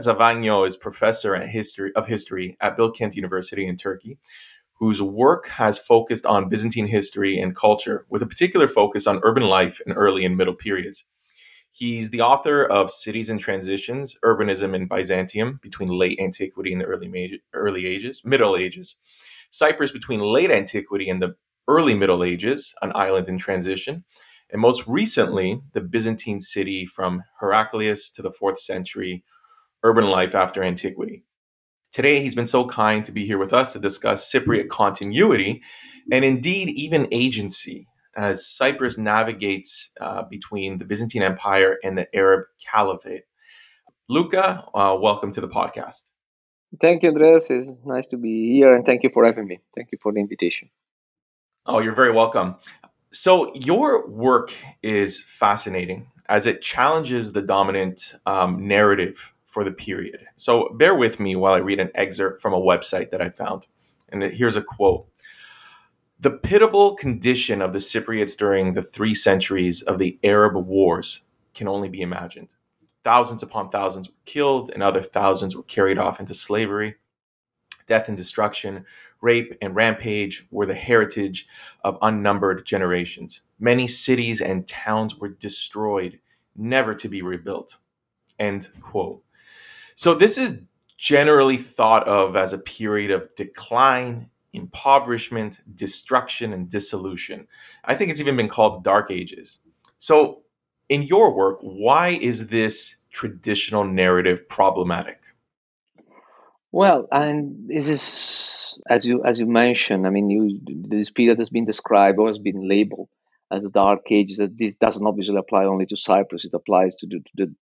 Zavagno is professor history, of history at Bilkent University in Turkey, whose work has focused on Byzantine history and culture, with a particular focus on urban life in early and middle periods. He's the author of Cities and Transitions, Urbanism in Byzantium between late antiquity and the early, early ages, Middle Ages, Cyprus between late antiquity and the early Middle Ages, an island in transition, and most recently, the Byzantine city from Heraclius to the 4th century, urban life after antiquity. Today, he's been so kind to be here with us to discuss Cypriot continuity and indeed even agency as Cyprus navigates uh, between the Byzantine Empire and the Arab Caliphate. Luca, uh, welcome to the podcast. Thank you, Andreas. It's nice to be here, and thank you for having me. Thank you for the invitation. Oh, you're very welcome. So, your work is fascinating as it challenges the dominant um, narrative for the period. So, bear with me while I read an excerpt from a website that I found. And here's a quote the pitiable condition of the Cypriots during the three centuries of the Arab Wars can only be imagined. Thousands upon thousands were killed, and other thousands were carried off into slavery. Death and destruction, rape and rampage were the heritage of unnumbered generations. Many cities and towns were destroyed, never to be rebuilt. End quote. So, this is generally thought of as a period of decline impoverishment, destruction, and dissolution. I think it's even been called the Dark Ages. So, in your work, why is this traditional narrative problematic? Well, and it is as you as you mentioned. I mean, you, this period has been described or has been labeled as the Dark Ages. That this doesn't obviously apply only to Cyprus; it applies to the, to the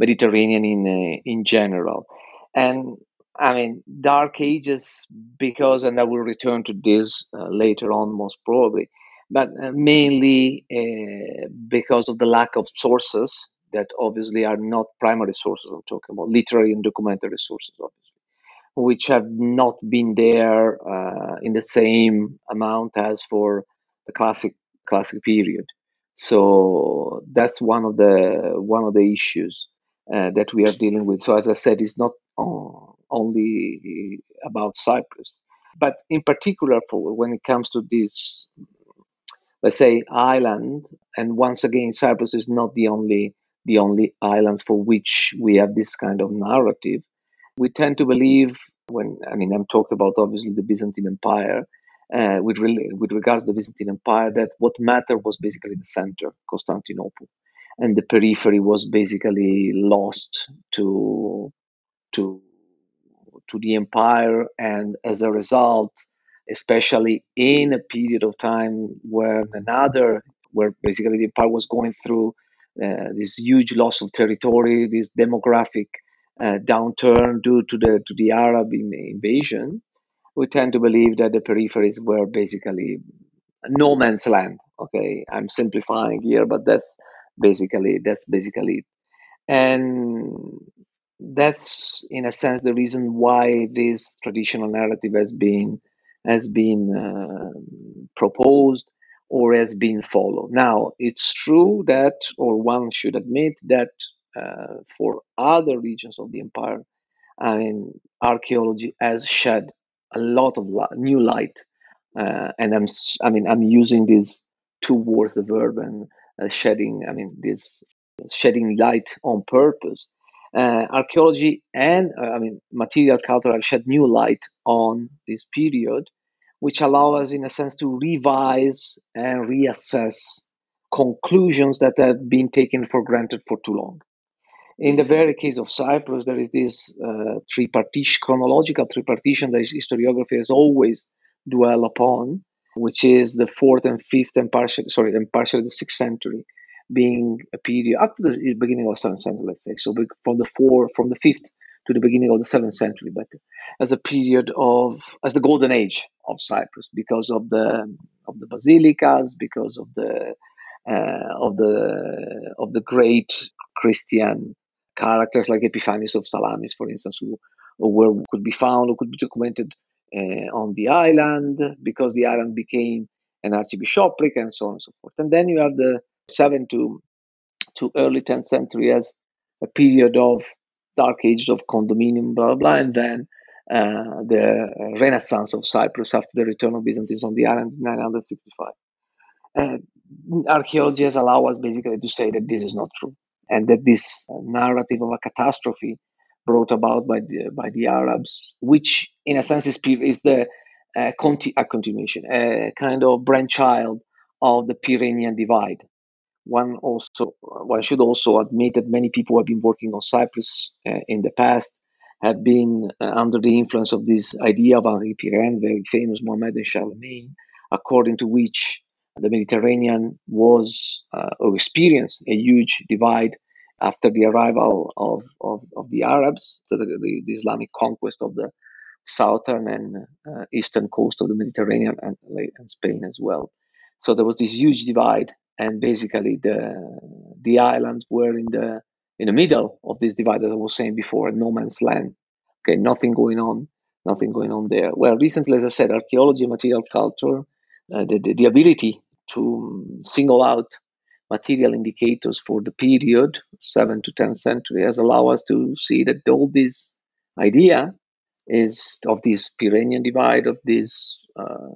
Mediterranean in uh, in general. And I mean, dark ages because, and I will return to this uh, later on, most probably, but uh, mainly uh, because of the lack of sources that obviously are not primary sources. I'm talking about literary and documentary sources, obviously, which have not been there uh, in the same amount as for the classic classic period. So that's one of the one of the issues uh, that we are dealing with. So as I said, it's not only about Cyprus. But in particular, for when it comes to this, let's say, island, and once again, Cyprus is not the only the only island for which we have this kind of narrative. We tend to believe when I mean I'm talking about obviously the Byzantine Empire. Uh, with, re- with regard to the Byzantine Empire, that what mattered was basically the center, Constantinople, and the periphery was basically lost to to to the empire, and as a result, especially in a period of time where another, where basically the empire was going through uh, this huge loss of territory, this demographic uh, downturn due to the to the Arab invasion, we tend to believe that the peripheries were basically no man's land. Okay, I'm simplifying here, but that's basically that's basically it. And that's in a sense the reason why this traditional narrative has been has been uh, proposed or has been followed. Now, it's true that, or one should admit that uh, for other regions of the empire, I mean, archaeology has shed a lot of li- new light, uh, and I'm, I mean, I'm using these two words, the verb and shedding. I mean, this shedding light on purpose uh, archaeology and uh, I mean material culture have shed new light on this period, which allow us, in a sense, to revise and reassess conclusions that have been taken for granted for too long. In the very case of Cyprus, there is this uh, chronological tripartition that historiography has always dwelled upon, which is the fourth and fifth and partially, sorry, and partially the sixth century, being a period up to the beginning of the seventh century, let's say. So from the four, from the fifth to the beginning of the seventh century, but as a period of as the golden age of Cyprus because of the of the basilicas, because of the uh, of the of the great Christian characters like Epiphanius of Salamis, for instance, who, who were could be found or could be documented on the island because the island became an archbishopric and so on and so forth. And then you have the 7th to, to early 10th century as a period of dark ages of condominium, blah, blah, and then uh, the renaissance of Cyprus after the return of Byzantines on the island in 965. Uh, allowed us basically to say that this is not true and that this narrative of a catastrophe brought about by the, by the Arabs, which in a sense is, is the uh, conti- a continuation, a kind of brainchild of the Pirennian divide. One also one should also admit that many people who have been working on Cyprus uh, in the past have been uh, under the influence of this idea of Henri Pirenne, very famous Mohammed and Charlemagne, according to which the Mediterranean was uh, or experienced a huge divide after the arrival of, of, of the Arabs, so the, the, the, Islamic conquest of the southern and uh, eastern coast of the Mediterranean and, and Spain as well. So there was this huge divide, and basically the the islands were in the in the middle of this divide, as I was saying before, no man's land. Okay, nothing going on, nothing going on there. Well, recently, as I said, archaeology, material culture, uh, the, the, the ability to single out material indicators for the period, 7 to 10th century, has allowed us to see that all this idea is of this Pirennian divide, of these uh,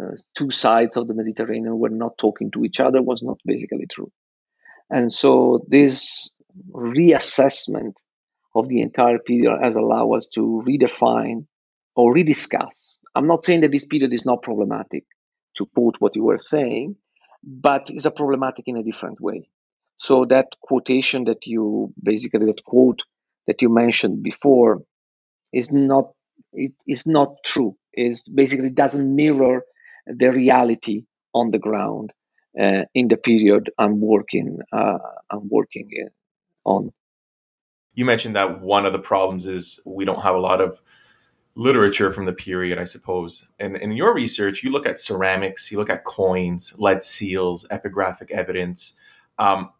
uh, two sides of the Mediterranean were not talking to each other was not basically true. And so this reassessment of the entire period has allowed us to redefine or rediscuss. I'm not saying that this period is not problematic, to quote what you were saying, but it's a problematic in a different way. So that quotation that you basically that quote that you mentioned before is not it is not true. Is basically doesn't mirror the reality on the ground uh, in the period I'm working uh, I'm working on. You mentioned that one of the problems is we don't have a lot of literature from the period, I suppose. And in your research, you look at ceramics, you look at coins, lead seals, epigraphic evidence. Um,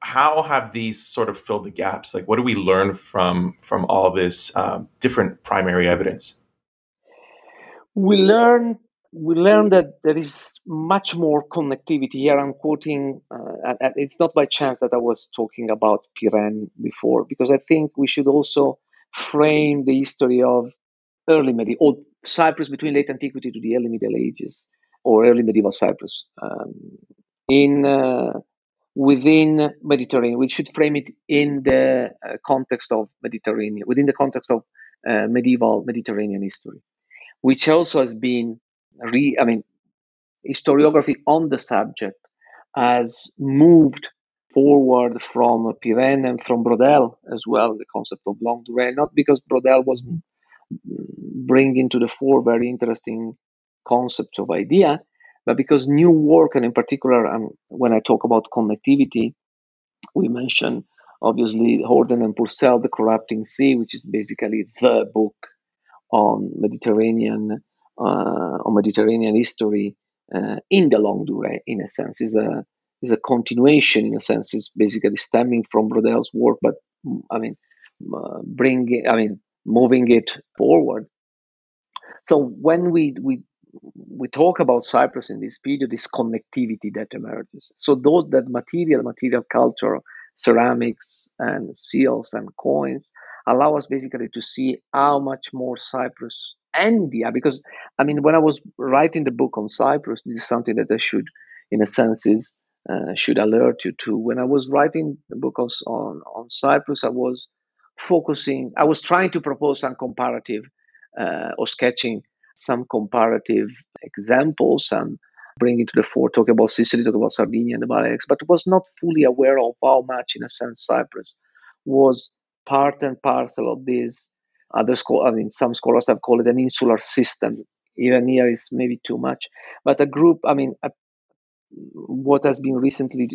how have these sort of filled the gaps? Like, what do we learn from from all this um, different primary evidence? We learn we learn that there is much more connectivity here. I'm quoting, uh, it's not by chance that I was talking about Pirenne before, because I think we should also frame the history of early medieval, Cyprus between late antiquity to the early Middle Ages, or early medieval Cyprus, um, in uh, within Mediterranean. We should frame it in the uh, context of Mediterranean, within the context of uh, medieval Mediterranean history, which also has been re. I mean, historiography on the subject has moved forward from Pirenne and from Braudel as well, the concept of longue durée, not because Braudel was bring into the fore very interesting concepts of idea, but because new work, and in particular, um, when I talk about connectivity, we mention obviously Horden and Purcell, The Corrupting Sea, which is basically the book on Mediterranean uh, on Mediterranean history uh, in the longue durée, in a sense, is a is a continuation in a sense. is basically stemming from Braudel's work, but I mean, uh, bring I mean moving it forward. So when we we we talk about Cyprus in this period, this connectivity that emerges. So those that material, material culture, ceramics and seals and coins allow us basically to see how much more Cyprus and yeah, because I mean when I was writing the book on Cyprus, this is something that I should, in a sense, is uh, should alert you to. When I was writing the book on, on Cyprus, I was focusing, I was trying to propose some comparative uh, or sketching some comparative examples and bring it to the fore, talk about Sicily, talk about Sardinia and the Balearics, but was not fully aware of how much, in a sense, Cyprus was part and parcel of this. Other school, I mean, some scholars have called it an insular system. Even here is maybe too much, but a group. I mean, a, what has been recently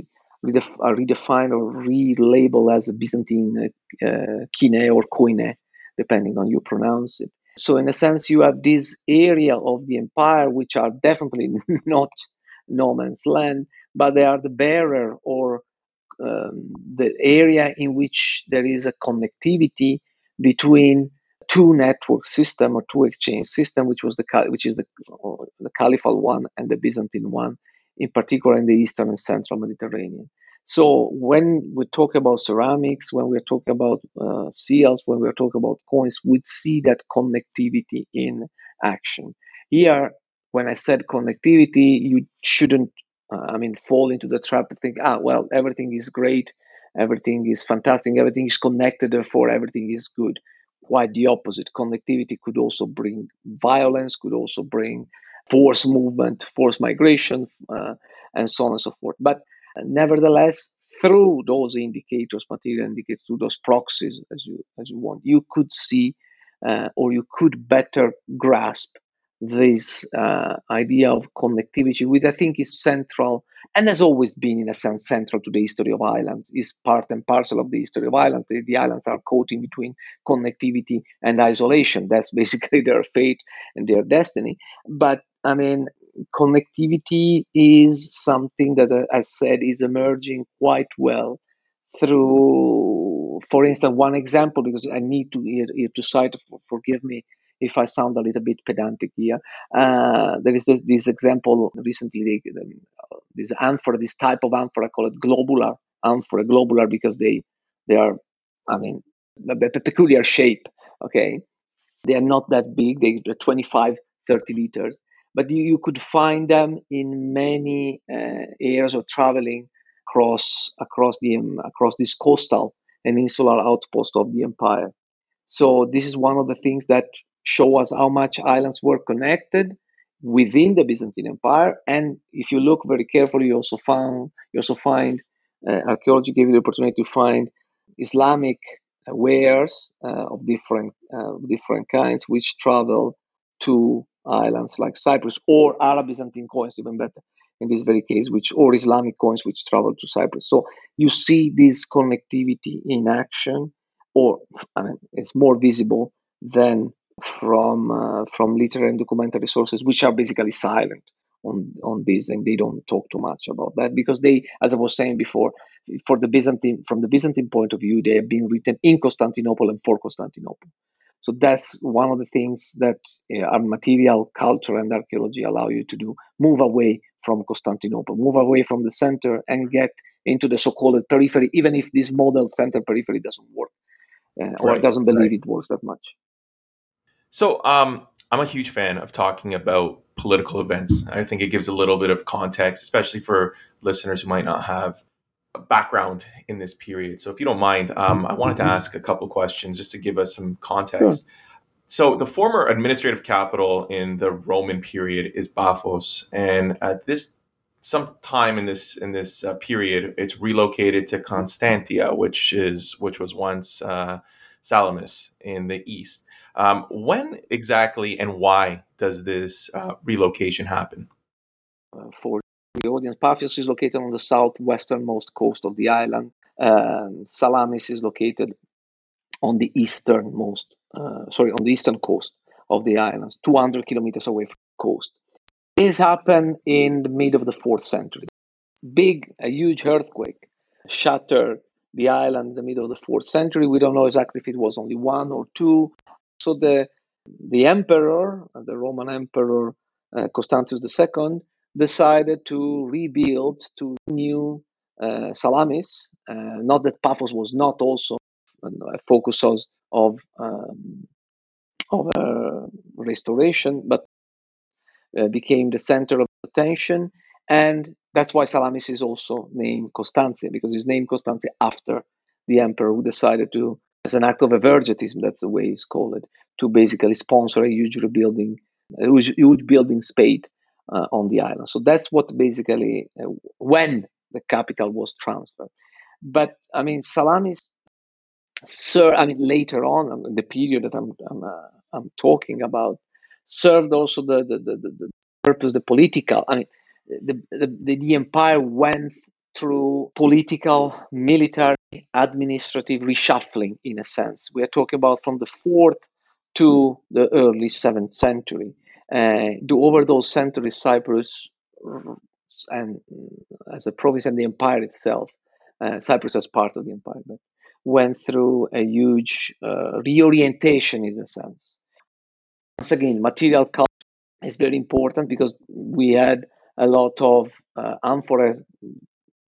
redef- uh, redefined or relabeled as a Byzantine uh, kine or koine, depending on you pronounce it. So in a sense, you have this area of the empire which are definitely not no man's land, but they are the bearer or um, the area in which there is a connectivity between two network system or two exchange system, which was the which is the the caliphal one and the Byzantine one, in particular in the eastern and central Mediterranean. So when we talk about ceramics, when we're talking about uh, seals, when we're talking about coins, we see that connectivity in action. Here, when I said connectivity, you shouldn't, uh, I mean, fall into the trap of think, ah, well, everything is great, everything is fantastic, everything is connected, therefore everything is good. Quite the opposite. Connectivity could also bring violence, could also bring force movement, force migration, uh, and so on and so forth. But nevertheless, through those indicators, material indicators, through those proxies, as you as you want, you could see, uh, or you could better grasp this uh, idea of connectivity, which I think is central and has always been, in a sense, central to the history of Ireland, is part and parcel of the history of Ireland. The, the islands are caught in between connectivity and isolation. That's basically their fate and their destiny. But I mean, connectivity is something that, uh, I said, is emerging quite well through, for instance, one example, because I need to to cite, forgive me if I sound a little bit pedantic here. Uh, there is this, this example recently, this amphora, this type of amphora called globular amphora, globular because they they are, I mean, a peculiar shape. Okay, they are not that big. They're 25, 30 liters, but you, you could find them in many uh, areas of traveling across across the um, across this coastal and insular outpost of the empire. So this is one of the things that show us how much islands were connected within the Byzantine Empire. And if you look very carefully, you also found you also find uh, archaeology gave you the opportunity to find Islamic wares uh, of different uh, different kinds which travel to islands like Cyprus or Arab Byzantine coins, even better in this very case, which or Islamic coins which travel to Cyprus. So you see this connectivity in action, or I mean, it's more visible than from uh, from literary and documentary sources, which are basically silent on on this, and they don't talk too much about that because they, as I was saying before, for the Byzantine from the Byzantine point of view, they have been written in Constantinople and for Constantinople. So that's one of the things that uh, our material culture and archaeology allow you to do: move away from Constantinople, move away from the center, and get into the so-called periphery, even if this model center periphery doesn't work uh, or right, doesn't believe right. it works that much. So um, I'm a huge fan of talking about political events. I think it gives a little bit of context, especially for listeners who might not have a background in this period. So if you don't mind, um, I wanted to mm-hmm. ask a couple questions just to give us some context. Sure. So the former administrative capital in the Roman period is Paphos, and at this some time in this in this uh, period, it's relocated to Constantia, which is which was once uh, Salamis in the east. Um, when exactly and why does this uh, relocation happen? Uh, for the audience, Paphos is located on the southwesternmost coast of the island. Salamis is located on the easternmost, uh, sorry, on the eastern coast of the islands, 200 kilometers away from the coast. This happened in the mid of the fourth century. Big, a huge earthquake shattered the island in the middle of the fourth century. We don't know exactly if it was only one or two. So the the emperor, the Roman emperor uh, Constantius II, decided to rebuild to new uh, Salamis. Uh, not that Paphos was not also a focus of of, um, of uh, restoration, but uh, became the center of attention. And that's why Salamis is also named Constantia, because it's named Constantia after the emperor who decided to as an act of evergetism, that's the way it's called, it, to basically sponsor a huge rebuilding, a huge, building spade uh, on the island. So that's what basically uh, when the capital was transferred. But I mean, Salamis, sir, I mean, later on, the period that I'm I'm, uh, I'm talking about, served also the the, the the, the purpose, the political. I mean, the, the the empire went through political, military, administrative reshuffling, in a sense. We are talking about from the fourth to the early seventh century. Uh, over those centuries, Cyprus and as a province and the empire itself, uh, Cyprus as part of the empire, but went through a huge uh, reorientation in a sense. Once again, material culture is very important because we had a lot of uh, amphora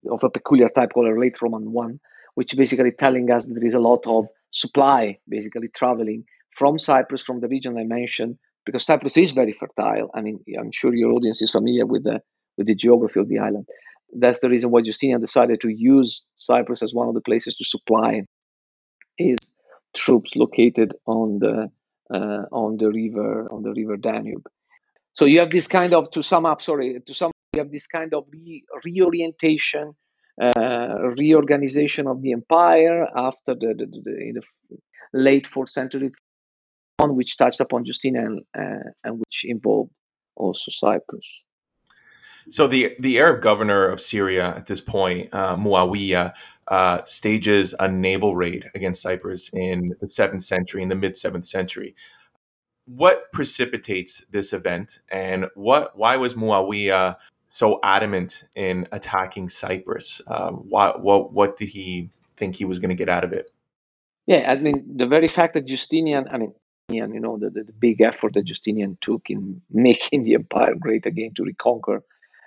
of a peculiar type called a late Roman one, which basically telling us there is a lot of supply basically traveling from Cyprus, from the region I mentioned, because Cyprus is very fertile. I mean, I'm sure your audience is familiar with the with the geography of the island. That's the reason why Justinian decided to use Cyprus as one of the places to supply his troops located on the uh, on the river on the river Danube. So you have this kind of to sum up. Sorry, to sum up, you have this kind of re- reorientation, reorganization of the empire after the, the, the, the late fourth century, on which touched upon Justinian uh, and which involved also Cyprus. So the the Arab governor of Syria at this point, uh, Muawiyah, uh, stages a naval raid against Cyprus in the seventh century, in the mid seventh century. What precipitates this event, and what why was Muawiyah so adamant in attacking Cyprus? Um, what what what did he think he was going to get out of it? Yeah, I mean the very fact that Justinian, I mean, you know, the, the, the big effort that Justinian took in making the empire great again to reconquer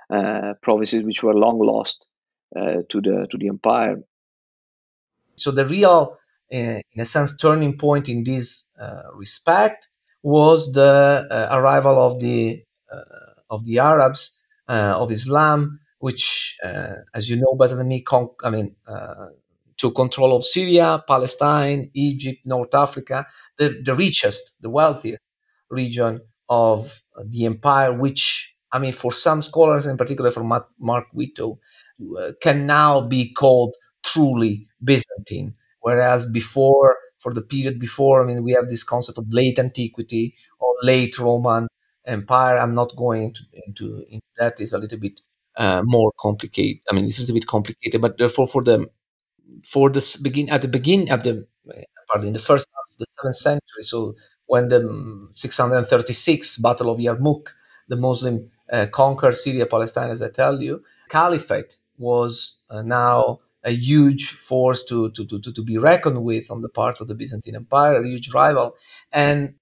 uh, provinces which were long lost uh, to the to the empire. So the real, uh, in a sense, turning point in this uh, respect was the uh, arrival of the of the Arabs uh, of Islam, which, uh, as you know better than me, con- I mean, uh, to control of Syria, Palestine, Egypt, North Africa, the, the richest, the wealthiest region of the empire, which, I mean, for some scholars, in particular for Mark, Whittow, uh, can now be called truly Byzantine. Whereas before, for the period before, I mean, we have this concept of late antiquity or late Roman empire. I'm not going into, into, into that. Is a little bit uh, more complicated. I mean, it's a little bit complicated, but therefore for the for the begin at the beginning of the pardon the first half of the seventh century. So when the 636 Battle of Yarmouk, the Muslim uh, conquered Syria, Palestine, as I tell you, Caliphate was uh, now a huge force to, to, to, to be reckoned with on the part of the Byzantine Empire, a huge rival. And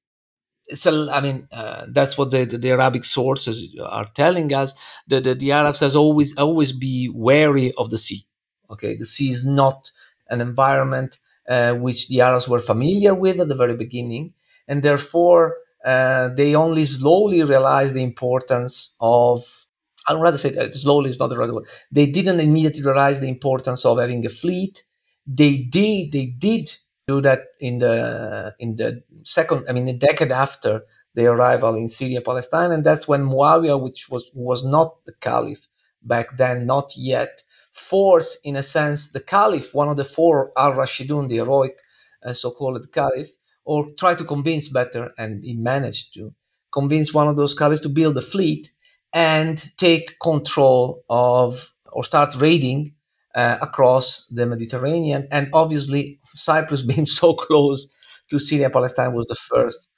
it's a, I mean, uh, that's what the, the, the, Arabic sources are telling us. That the, the Arabs has always always be wary of the sea. Okay, the sea is not an environment uh, which the Arabs were familiar with at the very beginning, and therefore uh, they only slowly realized the importance of. I'd rather say slowly is not the right word. They didn't immediately realize the importance of having a fleet. They did. They did do that in the in the second, I mean, a decade after the arrival in Syria, Palestine, and that's when Muawiyah, which was was not the caliph back then, not yet, forced in a sense the caliph, one of the four al Rashidun, the heroic uh, so-called caliph, or try to convince better, and he managed to convince one of those caliphs to build a fleet and take control of or start raiding uh, across the Mediterranean. And obviously, Cyprus being so close to Syria and Palestine was the first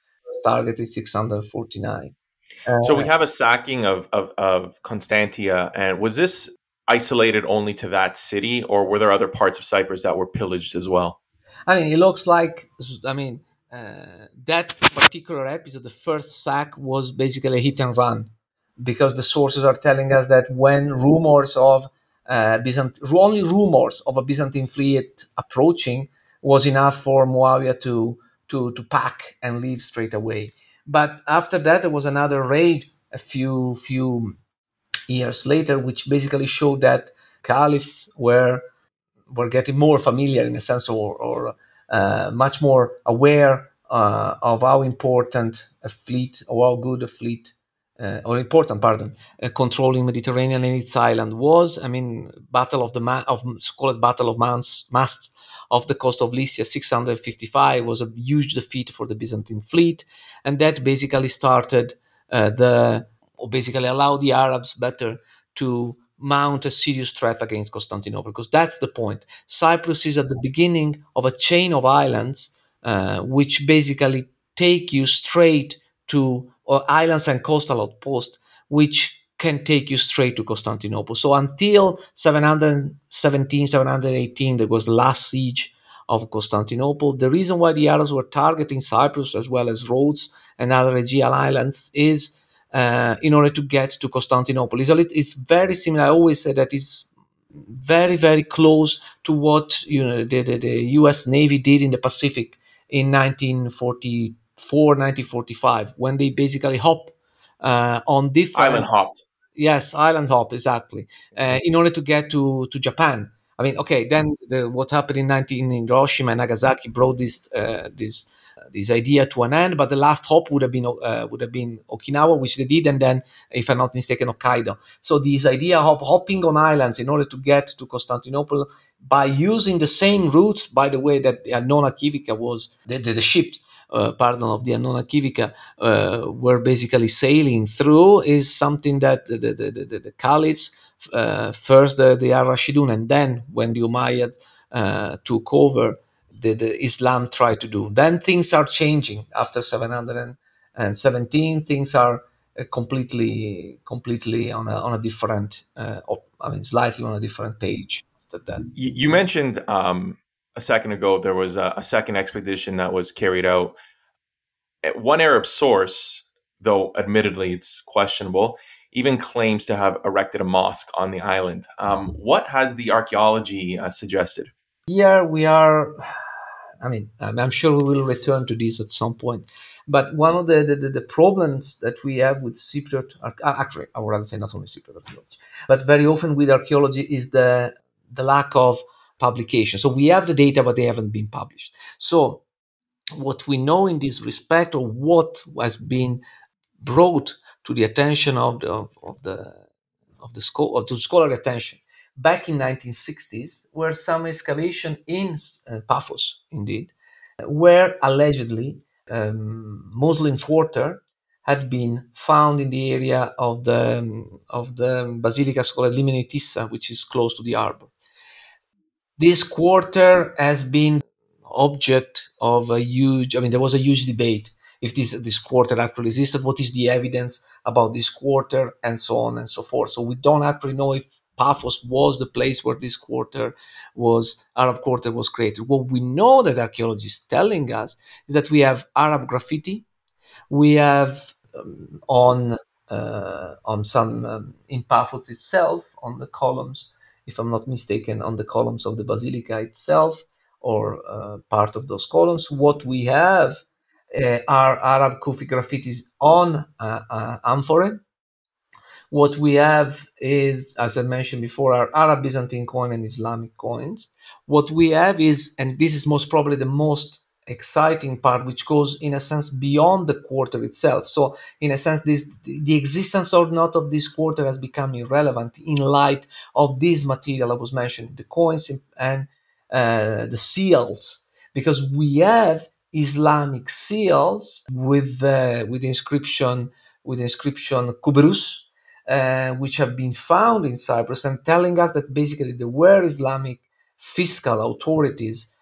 target in 649. Uh, so we have a sacking of, of, of Constantia. And was this isolated only to that city, or were there other parts of Cyprus that were pillaged as well? I mean, it looks like, I mean, uh, that particular episode, the first sack was basically a hit and run because the sources are telling us that when rumors of uh, only rumors of a Byzantine fleet approaching was enough for Muawiyah to, to, to pack and leave straight away. But after that, there was another raid a few few years later, which basically showed that caliphs were were getting more familiar in a sense, or, or uh, much more aware uh, of how important a fleet or how good a fleet uh, or important, pardon, uh, controlling Mediterranean and its island was. I mean, Battle of the Ma- of called Battle of Mans, Masts of the coast of Lycia, 655 was a huge defeat for the Byzantine fleet, and that basically started uh, the or basically allowed the Arabs better to mount a serious threat against Constantinople because that's the point. Cyprus is at the beginning of a chain of islands uh, which basically take you straight to or islands and coastal outposts, which can take you straight to Constantinople. So until 717, 718, there was the last siege of Constantinople. The reason why the Arabs were targeting Cyprus as well as Rhodes and other Aegean islands is uh, in order to get to Constantinople. It's, little, it's very similar. I always say that it's very very close to what you know the, the, the U.S. Navy did in the Pacific in 1944, 1945, when they basically hop uh, on different island hop. Yes, island hop exactly. Uh, in order to get to to Japan. I mean, okay, then the, what happened in 19 in Hiroshima and Nagasaki brought this uh, this this idea to an end. But the last hop would have been uh, would have been Okinawa, which they did, and then, if I'm not mistaken, Hokkaido. So this idea of hopping on islands in order to get to Constantinople by using the same routes, by the way, that the Annona Civica was the, the, the ship. Uh, pardon of the Annona Civica uh, were basically sailing through is something that the, the, the, the, caliphs uh, first the, the Al Rashidun and then when the Umayyads uh, took over the, the Islam tried to do. Then things are changing after 717. Things are uh, completely, completely on a, on a different, I mean, slightly on a different page after that. You, you mentioned um, a second ago there was a, a second expedition that was carried out. One Arab source, though admittedly it's questionable, even claims to have erected a mosque on the island. Um, what has the archaeology uh, suggested? Here we are I mean, I'm sure we will return to this at some point. But one of the, the, the problems that we have with Cypriot, uh, actually, I would rather say not only Cypriot archaeology, but very often with archaeology is the, the lack of publication. So we have the data, but they haven't been published. So what we know in this respect, or what has been brought to the attention of the, of, of the of the school, of the scholar attention, back in 1960s were some excavation in uh, Paphos, indeed, where allegedly um, Muslim quarter had been found in the area of the um, of the basilica called Limeniotissa, which is close to the harbor. This quarter has been object of a huge. I mean, there was a huge debate if this this quarter actually existed. What is the evidence about this quarter, and so on and so forth. So we don't actually know if Paphos was the place where this quarter was, Arab quarter was created. What we know that archaeology is telling us is that we have Arab graffiti, we have um, on uh, on some um, in Paphos itself on the columns, if I'm not mistaken, on the columns of the basilica itself or uh, part of those columns. What we have uh, are Arab Kufi graffitis on uh, uh, amphora what we have is, as I mentioned before, our Arab Byzantine coin and Islamic coins. What we have is, and this is most probably the most exciting part, which goes in a sense beyond the quarter itself. So, in a sense, this the existence or not of this quarter has become irrelevant in light of this material I was mentioning, the coins and uh, the seals, because we have Islamic seals with uh, with inscription with inscription Kubrus, uh, which have been found in Cyprus and telling us that basically there were Islamic fiscal authorities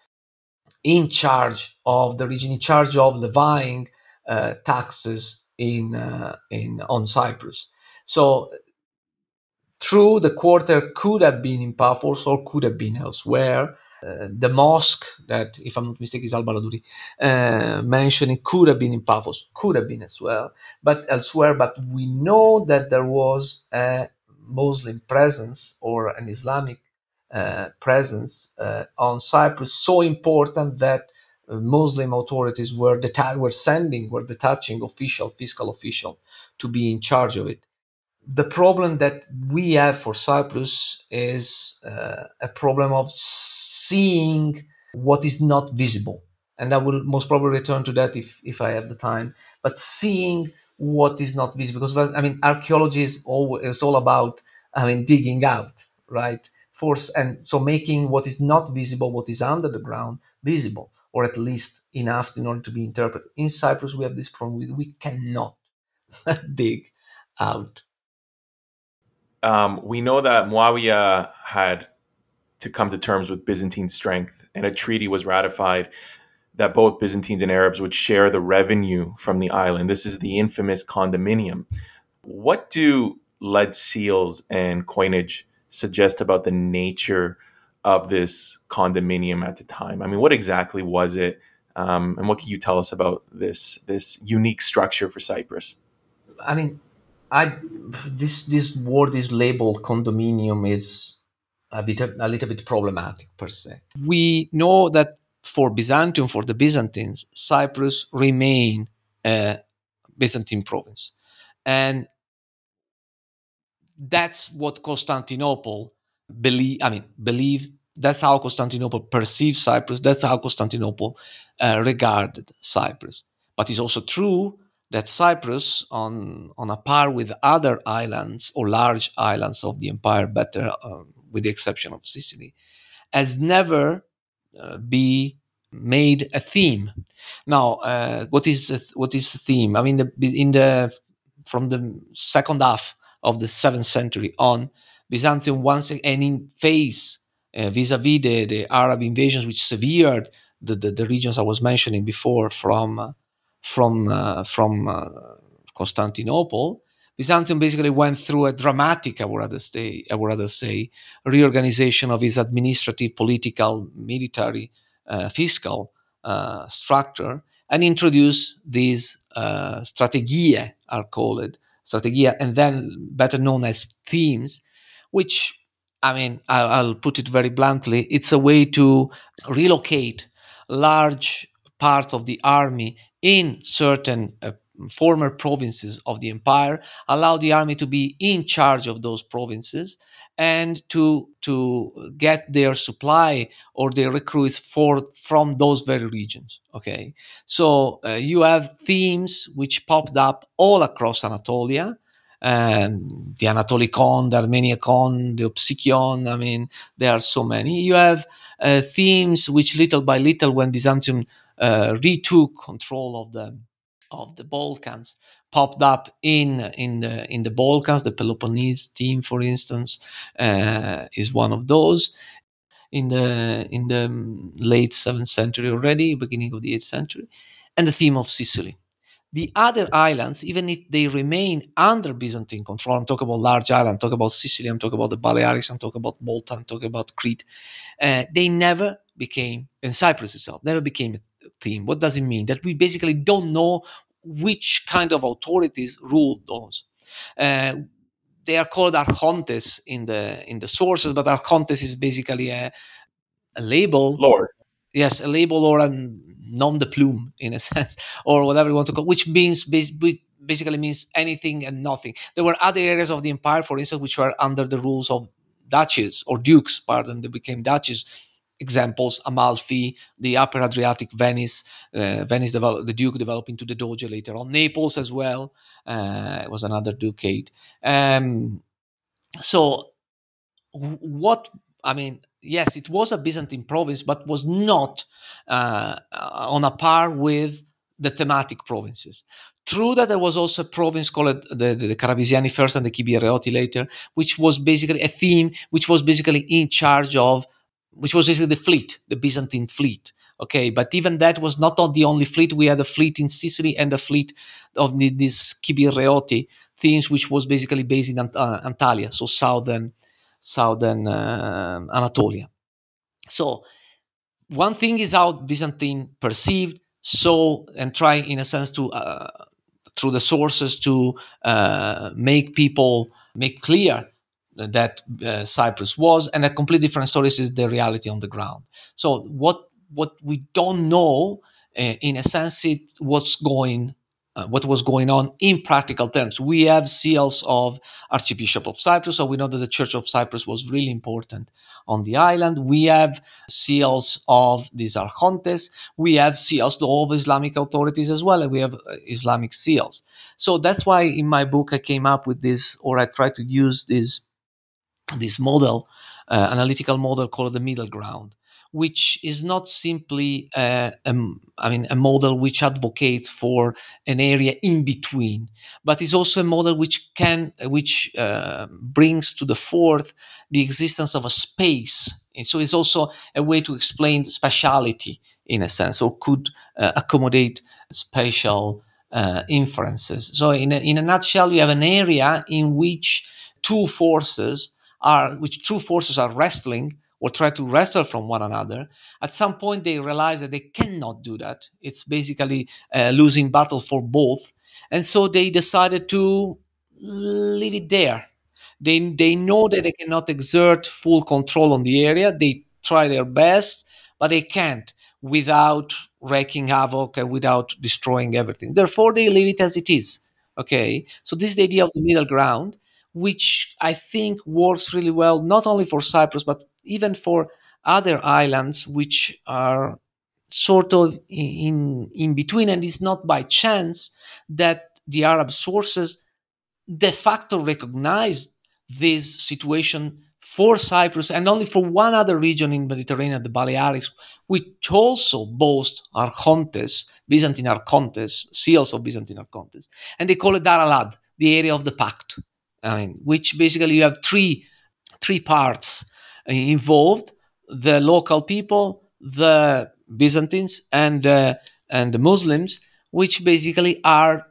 in charge of the region, in charge of levying uh, taxes in uh, in on Cyprus. So, true, the quarter could have been in Paphos or could have been elsewhere. Uh, the mosque that, if I'm not mistaken, is Al Baladuri, uh, mentioning could have been in Paphos, could have been as well, but elsewhere. But we know that there was a Muslim presence or an Islamic presence uh, on Cyprus so important that uh, Muslim authorities were deta- were sending, were detaching official, fiscal official to be in charge of it the problem that we have for Cyprus is uh, a problem of seeing what is not visible. And I will most probably return to that if, if I have the time. But seeing what is not visible, because I mean, archaeology is all, is all about, I mean, digging out, right? Force and so making what is not visible, what is under the ground, visible, or at least enough in order to be interpreted. In Cyprus, we have this problem: we cannot dig out um, we know that Muawiyah had to come to terms with Byzantine strength, and a treaty was ratified that both Byzantines and Arabs would share the revenue from the island. This is the infamous condominium. What do lead seals and coinage suggest about the nature of this condominium at the time? I mean, what exactly was it, um, and what can you tell us about this this unique structure for Cyprus? I mean, I this this word is labeled condominium is a bit a little bit problematic per se. We know that for Byzantium, for the Byzantines, Cyprus remained a Byzantine province, and that's what Constantinople believe. I mean, believe that's how Constantinople perceived Cyprus. That's how Constantinople uh, regarded Cyprus. But it's also true that Cyprus, on on a par with other islands or large islands of the empire, better uh, with the exception of Sicily, has never uh, be made a theme. Now, uh, what is the, what is the theme? I mean, the, in the from the second half of the seventh century on, Byzantium once again in face uh, vis-a-vis the, the Arab invasions, which severed the, the, the regions I was mentioning before from uh, from uh, from uh, Constantinople. Byzantium basically went through a dramatic, I would rather say, I would rather say, reorganization of its administrative, political, military, uh, fiscal uh, structure, and introduced these strategie, are called strategia, and then better known as themes, which I mean, I'll put it very bluntly, it's a way to relocate large parts of the army in certain uh, former provinces of the empire, allow the army to be in charge of those provinces, and to to get their supply or their recruits for from those very regions. Okay, so uh, you have themes which popped up all across Anatolia. And the Anatolikon, the Armeniakon, the Opsikion. I mean, there are so many. You have uh, themes which, little by little, when Byzantium uh, retook control of the of the Balkans, popped up in in the in the Balkans. The Peloponnese theme, for instance, uh, is one of those. In the in the late seventh century already, beginning of the eighth century, and the theme of Sicily. The other islands, even if they remain under Byzantine control, I'm talking about large islands, I'm talking about Sicily, I'm talking about the Balearics, I'm talking about Malta, I'm talking about Crete, uh, they never became, and Cyprus itself, never became a theme. What does it mean? That we basically don't know which kind of authorities ruled those. Uh, they are called archontes in the in the sources, but archontes is basically a, a label. Lord. Yes, a label or a nom de plume in a sense, or whatever you want to call, which means basically means anything and nothing. There were other areas of the empire, for instance, which were under the rules of duchies or dukes, pardon, they became duchies examples Amalfi, the Upper Adriatic, Venice, uh, Venice developed, the Duke developed into the Doge later on, Naples as well uh, was another ducate. Um, so, what I mean, yes, it was a Byzantine province, but was not uh, on a par with the thematic provinces. True that there was also a province called the, the, the Carabisiani first and the Chibi later, which was basically a theme, which was basically in charge of which was basically the fleet, the Byzantine fleet. Okay, but even that was not the only fleet. We had a fleet in Sicily and a fleet of the, this Kibirreoti themes, which was basically based in Ant- uh, Antalya, so southern southern uh, Anatolia. So one thing is how Byzantine perceived, saw, and try in a sense to uh, through the sources to uh, make people make clear that uh, Cyprus was, and a completely different story is the reality on the ground. So what what we don't know, uh, in a sense, it what's going. Uh, what was going on in practical terms. We have seals of Archbishop of Cyprus, so we know that the Church of Cyprus was really important on the island. We have seals of these archontes. We have seals of all Islamic authorities as well, and we have uh, Islamic seals. So that's why in my book I came up with this, or I try to use this this model, uh, analytical model called the middle ground, which is not simply uh, a, I mean, a model which advocates for an area in between, but is also a model which can, which uh, brings to the forth the existence of a space. And so it's also a way to explain spatiality in a sense, or could uh, accommodate spatial uh, inferences. So in a, in a nutshell, you have an area in which two forces are which two forces are wrestling or try to wrestle from one another at some point they realize that they cannot do that it's basically a losing battle for both and so they decided to leave it there They they know that they cannot exert full control on the area. They try their best, but they can't without wreaking havoc and without destroying everything. Therefore, they leave it as it is. Okay, so this is the idea of the middle ground, which I think works really well not only for Cyprus but even for other islands which are sort of in in between and it's not by chance that the arab sources de facto recognize this situation for Cyprus and only for one other region in Mediterranean, the Balearics, which also boast archontes, Byzantine archontes, seals of Byzantine archontes, and they call it Dar al-Ahd, the area of the pact. I mean, which basically you have three three parts involved: the local people, the Byzantines, and uh, and the Muslims, which basically are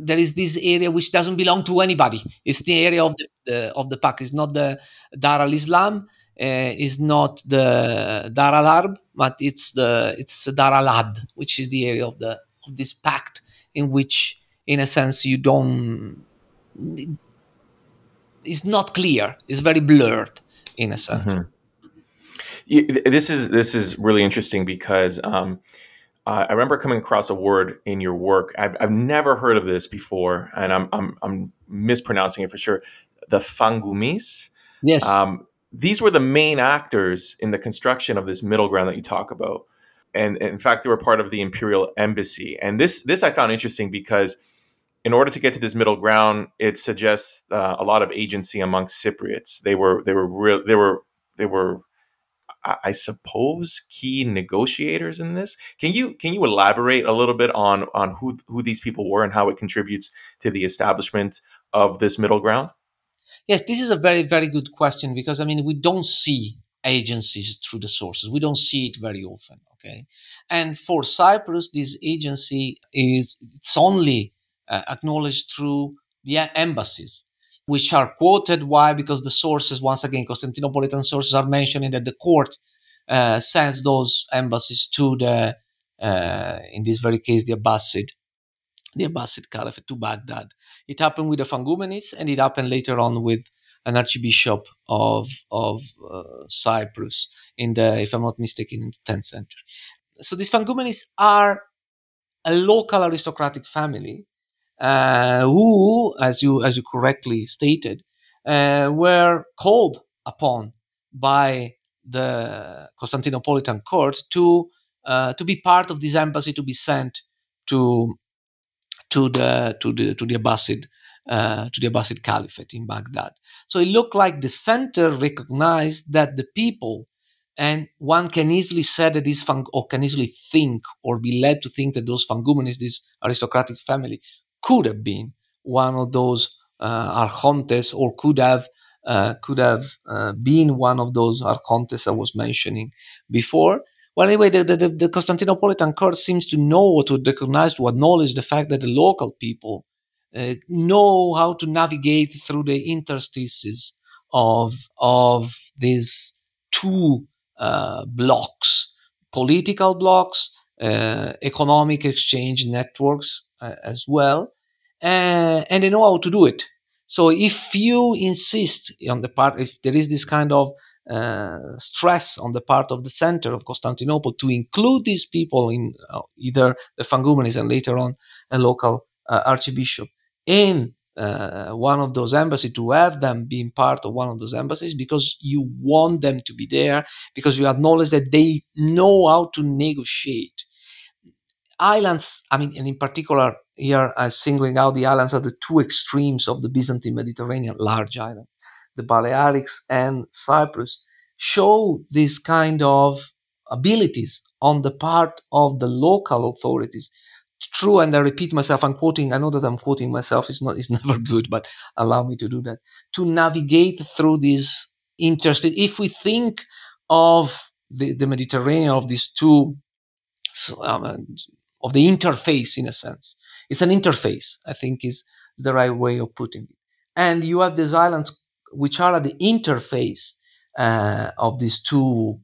there is this area which doesn't belong to anybody. It's the area of the, of the pact. It's not the Dar al Islam. Uh, is not the Dar al Harb, but it's the it's Dar al Ahd, which is the area of the of this pact in which, in a sense, you don't. It's not clear. It's very blurred, in a sense. Mm-hmm. this is this is really interesting because um, uh, I remember coming across a word in your work. I've, I've never heard of this before, and I'm, I'm, I'm mispronouncing it for sure. The Fangumis. Yes. Um, these were the main actors in the construction of this middle ground that you talk about, and, and in fact, they were part of the imperial embassy. And this this I found interesting because in order to get to this middle ground, it suggests uh, a lot of agency amongst Cypriots. They were they were real they were they were I suppose, key negotiators in this. Can you can you elaborate a little bit on on who who these people were and how it contributes to the establishment of this middle ground? Yes, this is a very very good question because I mean we don't see agencies through the sources. We don't see it very often. Okay, and for Cyprus, this agency is it's only uh, acknowledged through the embassies which are quoted. Why? Because the sources, once again, Constantinopolitan sources are mentioning that the court uh, sends those embassies to the, uh, in this very case, the Abbasid, the Abbasid Caliphate to Baghdad. It happened with the Fangumenids, and it happened later on with an archbishop of of uh, Cyprus in the, if I'm not mistaken, in the 10th century. So these Fangumenids are a local aristocratic family who, as you as you correctly stated, uh, were called upon by the Constantinopolitan court to uh, to be part of this embassy to be sent to to the to the to the Abbasid uh, to the Abbasid Caliphate in Baghdad. So it looked like the center recognized that the people, and one can easily say that this fang, or can easily think or be led to think that those Fangumenids, this aristocratic family, could have been one of those uh, archontes or could have uh, could have uh, been one of those archontes I was mentioning before. Well, anyway, the, the, the Constantinopolitan court seems to know to recognize, to acknowledge the fact that the local people uh, know how to navigate through the interstices of of these two uh, blocks, political blocks, uh, economic exchange networks, uh, as well, uh, and they know how to do it. So if you insist on the part, if there is this kind of uh, stress on the part of the center of Constantinople to include these people in uh, either the Fangumenids and later on a local uh, archbishop in uh, one of those embassies, to have them being part of one of those embassies because you want them to be there, because you acknowledge that they know how to negotiate islands, I mean, and in particular, here I'm singling out the islands at the two extremes of the Byzantine Mediterranean, large island, the Balearics and Cyprus, show this kind of abilities on the part of the local authorities. True, and I repeat myself, I'm quoting, I know that I'm quoting myself, it's not it's never good, but allow me to do that. To navigate through these interesting if we think of the, the Mediterranean of these two um, of the interface in a sense. It's an interface, I think is the right way of putting it. And you have these islands which are at the interface uh, of these two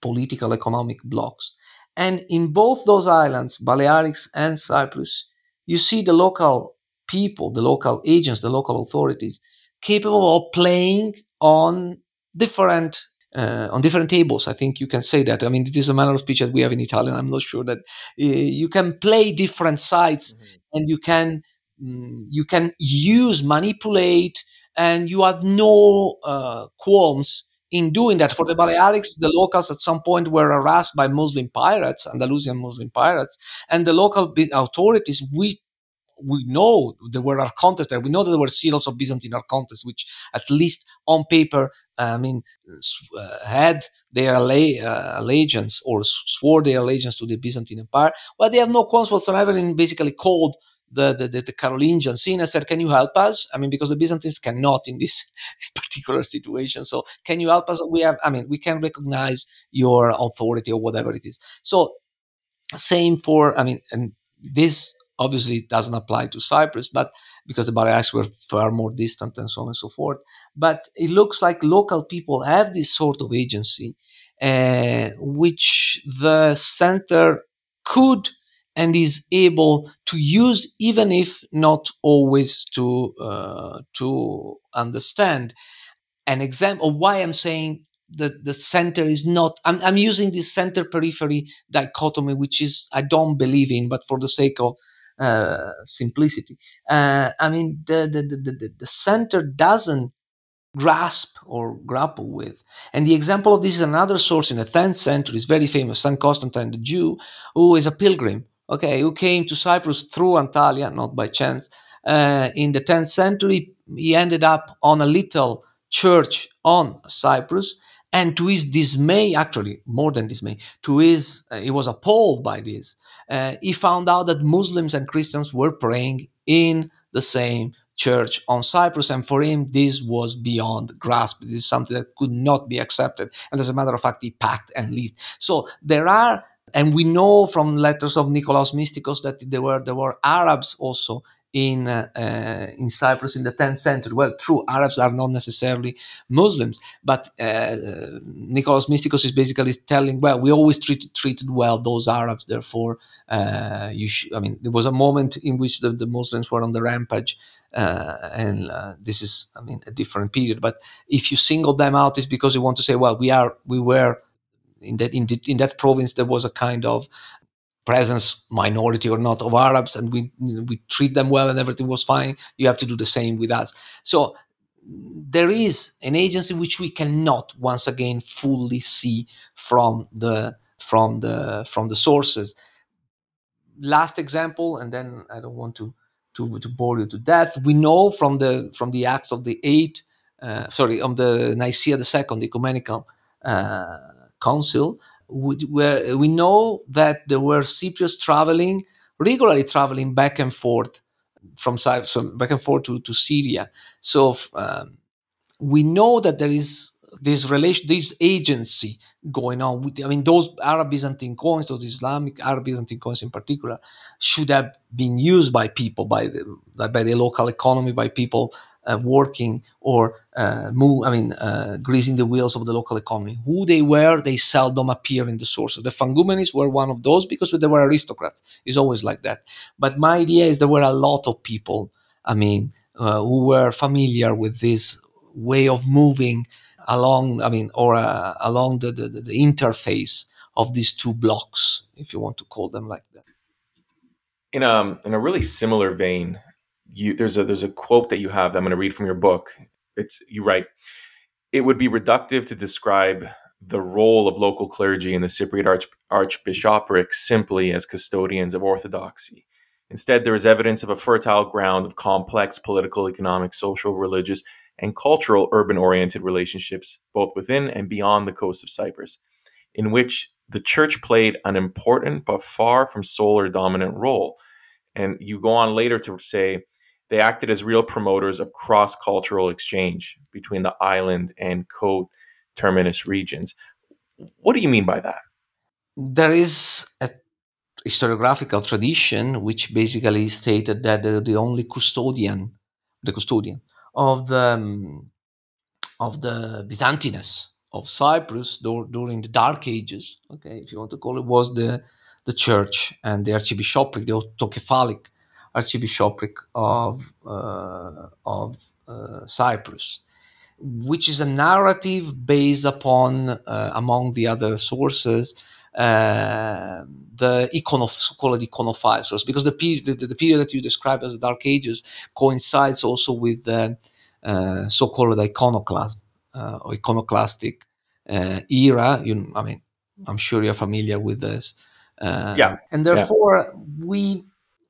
political economic blocks. And in both those islands, Balearics and Cyprus, you see the local people, the local agents, the local authorities, capable of playing on different uh, on different tables. I think you can say that. I mean, it is a manner of speech that we have in Italian. I'm not sure that uh, you can play different sides mm-hmm. and you can mm, you can use manipulate and you have no uh, qualms in doing that. For the Balearics, the locals at some point were harassed by Muslim pirates, Andalusian Muslim pirates, and the local authorities, we we know there were archontes there. We know that there were seals of Byzantine archontes, which at least on paper, I mean, uh, had their uh, allegiance or swore their allegiance to the Byzantine Empire. Well, they have no qualms whatsoever in basically called the, the, the, Carolingian scene and said, Can you help us? I mean, because the Byzantines cannot in this particular situation. So, can you help us? We have, I mean, we can recognize your authority or whatever it is. So, same for, I mean, and this obviously doesn't apply to Cyprus, but because the Balearics were far more distant and so on and so forth. But it looks like local people have this sort of agency, uh, which the center could and is able to use, even if not always to uh, to understand. An example of why I'm saying that the center is not. I'm, I'm using this center periphery dichotomy, which is I don't believe in, but for the sake of simplicity. Uh, I mean, the, the, the, the, center doesn't grasp or grapple with. And the example of this is another source in the 10th century, is very famous, St. Constantine the Jew, who is a pilgrim, okay, who came to Cyprus through Antalya, not by chance. Uh, in the 10th century, he ended up on a little church on Cyprus. And to his dismay, actually, more than dismay, to his, uh, he was appalled by this uh, he found out that Muslims and Christians were praying in the same church on Cyprus. And for him, this was beyond grasp. This is something that could not be accepted. And as a matter of fact, he packed and left. So there are, and we know from letters of Nicolaus Mysticus that there were, there were Arabs also in uh, uh, in Cyprus in the 10th century. Well, true, Arabs are not necessarily Muslims, but uh, Nicholas Mysticus is basically telling, well, we always treated treated well those Arabs. Therefore, uh, you sh- I mean, there was a moment in which the, the Muslims were on the rampage. Uh, and uh, this is, I mean, a different period. But if you single them out, it's because you want to say, well, we are, we were in that in, the, in that province there was a kind of presence, minority or not, of Arabs, and we we treat them well and everything was fine. You have to do the same with us. So there is an agency which we cannot once again fully see from the from the from the sources. Last example, and then I don't want to to, to bore you to death. We know from the from the acts of the eight, uh, sorry, of the Nicaea the second, ecumenical uh, council, we, we know that there were Cypriots traveling, regularly traveling back and forth from Cyprus, so back and forth to, to Syria. So um, we know that there is this relation, this agency going on with, I mean, those Arab Byzantine coins, those Islamic Arab Byzantine coins in particular, should have been used by people, by the, by the local economy, by people uh, working or uh, move, I mean, uh, greasing the wheels of the local economy. Who they were, they seldom appear in the sources. The Fangoumenes were one of those because they were aristocrats. It's always like that. But my idea is there were a lot of people, I mean, uh, who were familiar with this way of moving along, I mean, or uh, along the, the, the interface of these two blocks, if you want to call them like that. In a, um, in a really similar vein, you there's a there's a quote that you have that I'm going to read from your book. It's you write, it would be reductive to describe the role of local clergy in the Cypriot Arch, Archbishopric simply as custodians of orthodoxy. Instead, there is evidence of a fertile ground of complex political, economic, social, religious, and cultural urban oriented relationships, both within and beyond the coast of Cyprus, in which the church played an important but far from sole or dominant role. And you go on later to say they acted as real promoters of cross cultural exchange between the island and co terminus regions. What do you mean by that? There is a historiographical tradition which basically stated that the only custodian, the custodian of the um, of the Byzantinus of Cyprus during the Dark Ages, okay, if you want to call it, was the the church and the archbishopric, the autocephalic Archbishopric of uh, of uh, Cyprus, which is a narrative based upon, uh, among the other sources, uh, the icono, so-called iconophiles, because the period, the, the, period that you describe as the Dark Ages coincides also with the uh, so-called iconoclasm uh, or iconoclastic uh, era. You, I mean, I'm sure you're familiar with this. Uh, yeah. And therefore, yeah. we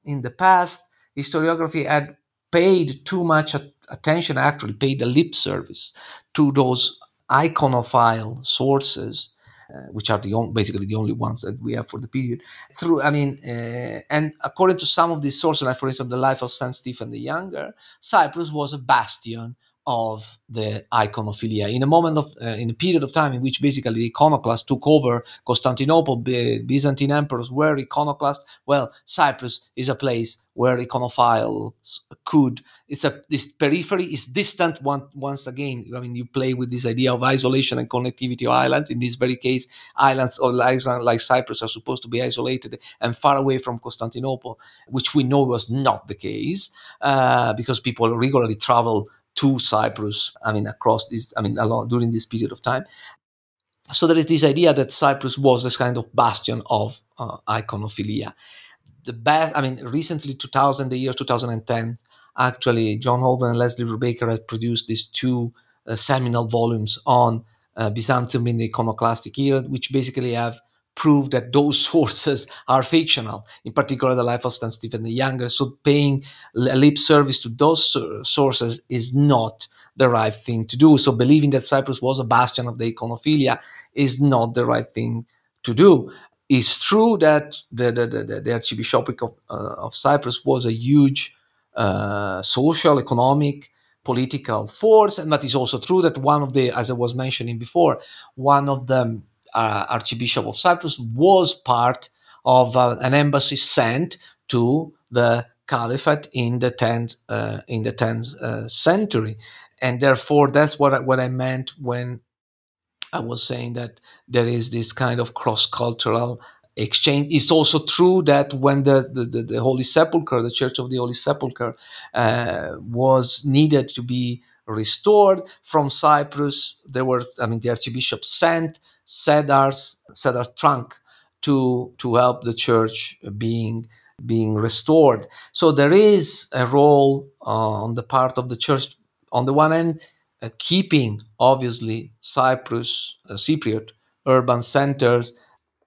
in the past historiography had paid too much attention, actually paid a lip service to those iconophile sources uh, which are the only, basically the only ones that we have for the period. Through, I mean, uh, and according to some of these sources, like for instance, the life of Saint Stephen the Younger, Cyprus was a bastion of the iconophilia. In a moment of uh, in a period of time in which basically the iconoclasts took over Constantinople B- Byzantine emperors were iconoclast well Cyprus is a place where iconophiles could it's a this periphery is distant one, once again. I mean you play with this idea of isolation and connectivity of islands. In this very case islands or like, like Cyprus are supposed to be isolated and far away from Constantinople which we know was not the case uh, because people regularly travel to Cyprus. I mean, across this, I mean, along during this period of time. So there is this idea that Cyprus was this kind of bastion of uh, iconophilia. The best, I mean, recently, 2000, the year 2010, actually, John Haldon and Leslie Brubaker had produced these two uh, seminal volumes on uh, Byzantium in the iconoclastic era, which basically have prove that those sources are fictional, in particular the life of St. Stephen the Younger. So paying lip service to those sources is not the right thing to do. So believing that Cyprus was a bastion of the iconophilia is not the right thing to do. It's true that the, the, the, the Archbishopric of, uh, of Cyprus was a huge uh, social, economic, political force, and that is also true that one of the, as I was mentioning before, one of the uh, Archbishop of Cyprus, was part of uh, an embassy sent to the caliphate in the 10th uh, in the 10th uh, century. And therefore that's what I, what I meant when I was saying that there is this kind of cross-cultural exchange. It's also true that when the, the, the Holy Sepulchre the Church of the Holy Sepulchre uh, was needed to be restored from Cyprus there were I mean the Archbishop sent Cedar's Cedar trunk to to help the church being being restored. So there is a role uh, on the part of the church. On the one hand, uh, keeping obviously Cyprus, uh, Cypriot urban centers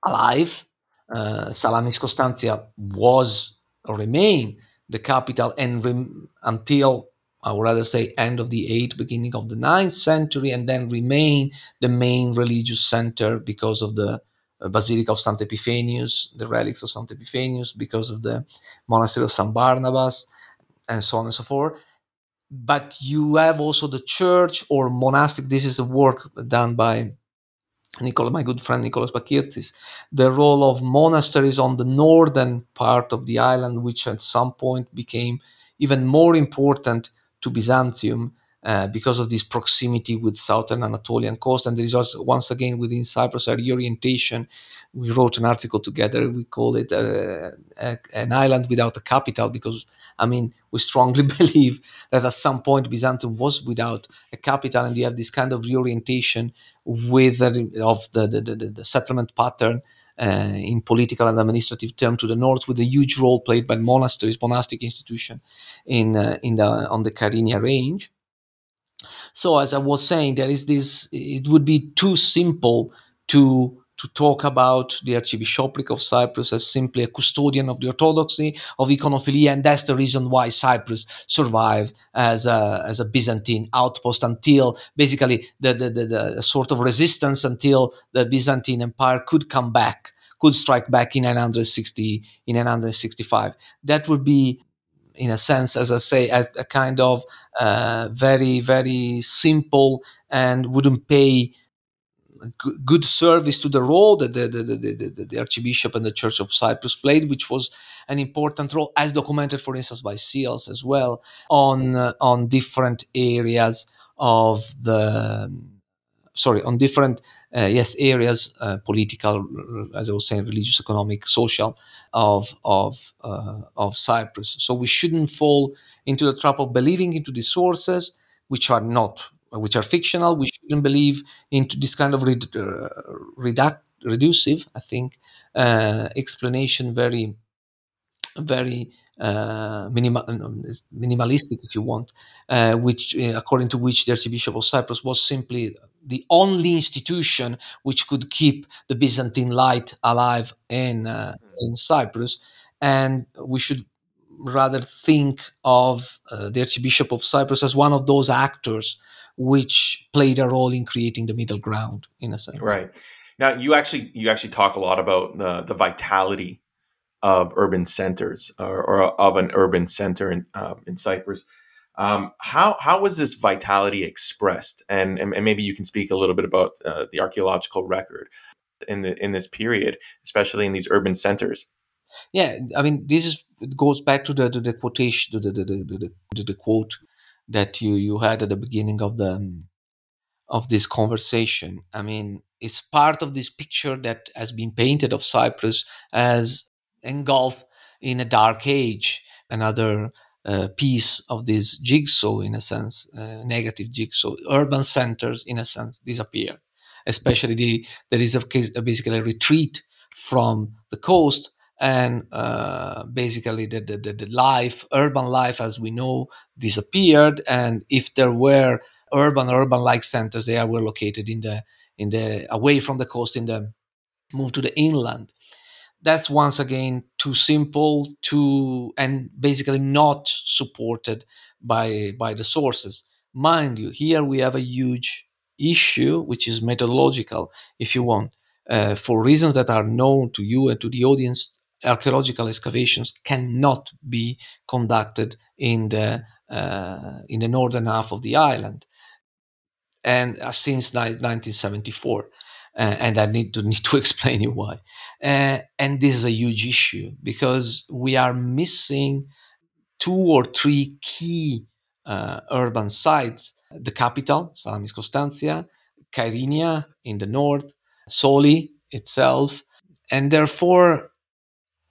alive. Uh, Salamis Constantia was remain the capital and rem- until I would rather say end of the 8th, beginning of the ninth century, and then remain the main religious center because of the uh, Basilica of St. Epiphanius, the relics of St. Epiphanius, because of the monastery of St. Barnabas, and so on and so forth. But you have also the church or monastic, this is a work done by Nicola, my good friend Nicholas Bakirtzis, the role of monasteries on the northern part of the island, which at some point became even more important to Byzantium uh, because of this proximity with southern Anatolian coast. And there is also, once again, within Cyprus, a reorientation. We wrote an article together. We call it uh, a, an island without a capital because, I mean, we strongly believe that at some point Byzantium was without a capital, and you have this kind of reorientation with of the, the, the, the settlement pattern in political and administrative terms to the north, with a huge role played by monasteries, monastic institution in uh, in the on the Kyrenia range. So, as I was saying, there is this. It would be too simple to to talk about the Archbishopric of Cyprus as simply a custodian of the orthodoxy of iconophilia, and that's the reason why Cyprus survived as a, as a Byzantine outpost until basically the, the, the, the sort of resistance until the Byzantine Empire could come back, could strike back in 960, in 965. That would be in a sense, as I say, a, a kind of uh, very, very simple and wouldn't pay good service to the role that the, the, the, the, Archbishop and the Church of Cyprus played, which was an important role, as documented, for instance, by seals as well, on uh, on different areas of the sorry, on different uh, yes areas, uh, political, as I was saying, religious, economic, social, of of uh, of Cyprus. So we shouldn't fall into the trap of believing into the sources, which are not, which are fictional. We shouldn't believe into this kind of redu- reduct, reducive, I think, explanation. Very, very uh, minimal, minimalistic, if you want, uh, which uh, according to which the Archbishop of Cyprus was simply the only institution which could keep the Byzantine light alive in uh, in Cyprus, and we should rather think of uh, the Archbishop of Cyprus as one of those actors which played a role in creating the middle ground, in a sense. Right. Now, you actually you actually talk a lot about the the vitality of urban centers or, or of an urban center in, uh, in Cyprus. Um, how how was this vitality expressed? And, and, and maybe you can speak a little bit about uh, the archaeological record in the in this period, especially in these urban centers. Yeah, I mean, this is it goes back to the to the quotation to the the, the, the, the quote that you you had at the beginning of the of this conversation. I mean, it's part of this picture that has been painted of Cyprus as engulfed in a dark age, another uh, piece of this jigsaw, in a sense, uh, negative jigsaw. Urban centers, in a sense, disappear. Especially the there is a basically a retreat from the coast, and uh, basically the, the, the life, urban life as we know, disappeared. And if there were urban urban-like centers, they were located in the in the away from the coast in the move to the inland that's once again too simple too and basically not supported by by the sources mind you here we have a huge issue which is methodological if you want uh, for reasons that are known to you and to the audience archaeological excavations cannot be conducted in the uh, in the northern half of the island and uh, since 1974 uh, and I need to need to explain you why. Uh, and this is a huge issue because we are missing two or three key uh, urban sites: the capital, Salamis Constantia, Kyrenia in the north, Soli itself, and therefore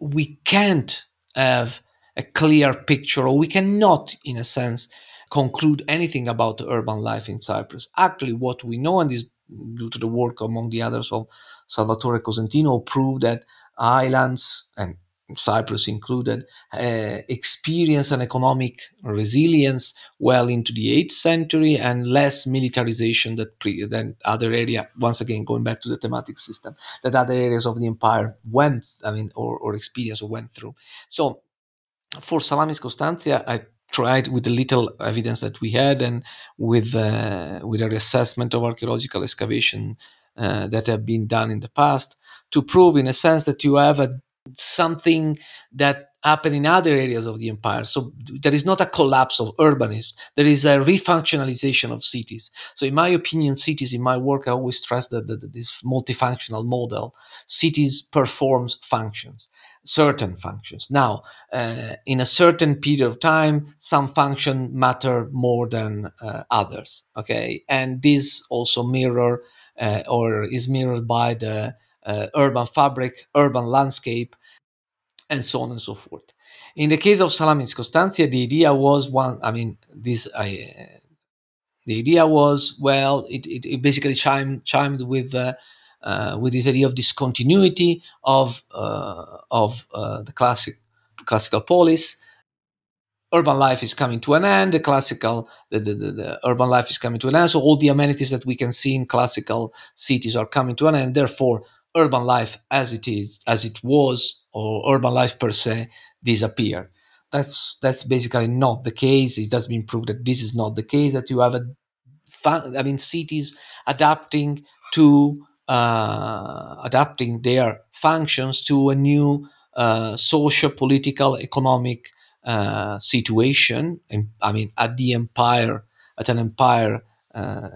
we can't have a clear picture, or we cannot, in a sense, conclude anything about the urban life in Cyprus. Actually, what we know, and this due to the work among the others of Salvatore Cosentino, proved that islands and Cyprus included, uh, experience an economic resilience well into the 8th century and less militarization that pre- than other area. Once again, going back to the thematic system, that other areas of the empire went, I mean, or, or experienced or went through. So, for Salamis Constantia, I tried with the little evidence that we had and with uh, with a reassessment of archaeological excavation uh, that have been done in the past to prove in a sense that you have a, something that happened in other areas of the empire so there is not a collapse of urbanism there is a refunctionalization of cities so in my opinion cities in my work i always stress that, that, that this multifunctional model cities performs functions certain functions. Now, uh, in a certain period of time, some function matter more than uh, others. Okay, and this also mirror uh, or is mirrored by the uh, urban fabric, urban landscape, and so on and so forth. In the case of Salamis Constantia, the idea was one. I mean, this I. the idea was well, it, it, it basically chimed chimed with uh, with this idea of discontinuity of uh, of uh, the classic classical polis. Urban life is coming to an end. The classical, the, the, the, the, urban life is coming to an end. So all the amenities that we can see in classical cities are coming to an end. Therefore, urban life as it is, as it was, or urban life per se, disappear. That's that's basically not the case. It has been proved that this is not the case. That you have a, I mean, cities adapting to uh, adapting their functions to a new uh, social, political, economic uh, situation. I mean, at the empire, at an empire uh,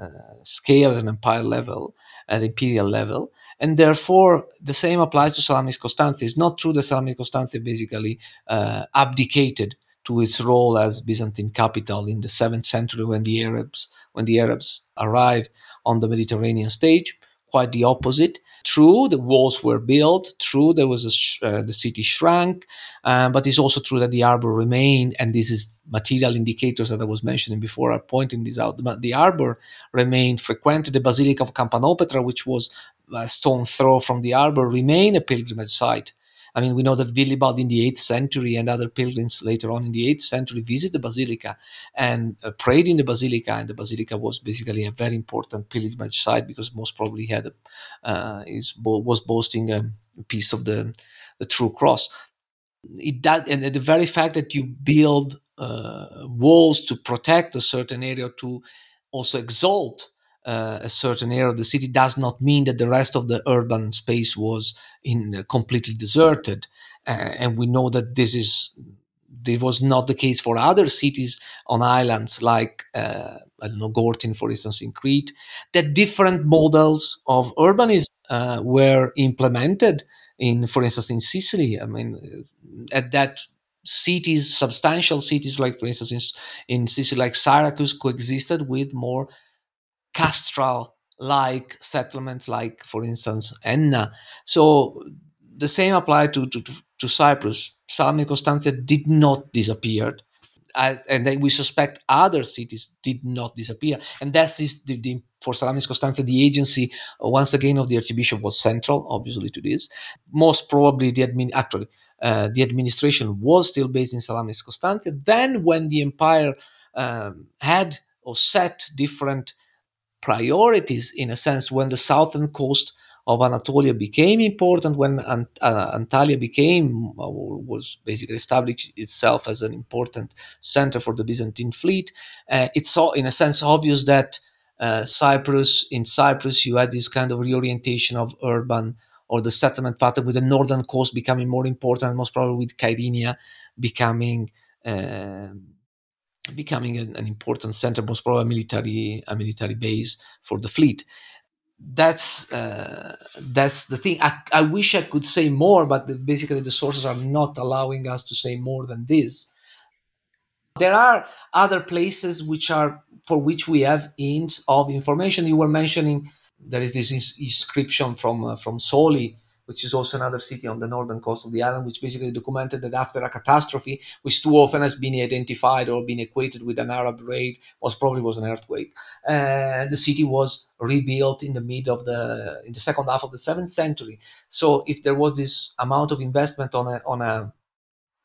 scale, at an empire level, at imperial level. And therefore, the same applies to Salamis Constantia. It's not true that Salamis Constantia basically uh, abdicated to its role as Byzantine capital in the seventh century when the Arabs when the Arabs arrived on the Mediterranean stage. Quite the opposite. True, the walls were built. True, there was sh- uh, the city shrank, uh, but it's also true that the harbor remained, and this is material indicators that I was mentioning before are pointing this out. The, the harbor remained frequented. The Basilica of Campanopetra, which was a stone throw from the harbor, remained a pilgrimage site. I mean, we know that Willibald in the 8th century and other pilgrims later on in the 8th century visited the basilica and uh, prayed in the basilica. And the basilica was basically a very important pilgrimage site because most probably had a, uh, is, was boasting a piece of the, the true cross. It does, and the very fact that you build uh, walls to protect a certain area to also exalt uh, a certain area of the city does not mean that the rest of the urban space was in uh, completely deserted. Uh, and we know that this is this was not the case for other cities on islands like uh, I don't know Gortyn, for instance, in Crete. That different models of urbanism uh, were implemented in, for instance, in Sicily. I mean, at that cities, substantial cities like, for instance, in, in Sicily, like Syracuse, coexisted with more castral like settlements like for instance enna so the same applied to, to, to cyprus salami constantia did not disappear and then we suspect other cities did not disappear and that is the, the for Salamis Constantia, the agency uh, once again of the archbishop was central, obviously to this. Most probably, the admin actually uh, the administration was still based in Salamis Constantia. Then, when the empire um, had or set different priorities in a sense when the southern coast of Anatolia became important when Ant- uh, Antalya became uh, was basically established itself as an important center for the Byzantine fleet. Uh, it's all, in a sense obvious that uh, Cyprus in Cyprus you had this kind of reorientation of urban or the settlement pattern with the northern coast becoming more important, most probably with Kyrenia becoming um, becoming an, an, important center, most probably a military a military base for the fleet. That's uh, that's the thing. I, I wish I could say more, but the, basically the sources are not allowing us to say more than this. There are other places which are for which we have hints of information. You were mentioning there is this inscription from uh, from Soli which is also another city on the northern coast of the island, which basically documented that after a catastrophe, which too often has been identified or been equated with an Arab raid, was probably was an earthquake. And the city was rebuilt in the mid of the in the second half of the seventh century. So if there was this amount of investment on a on a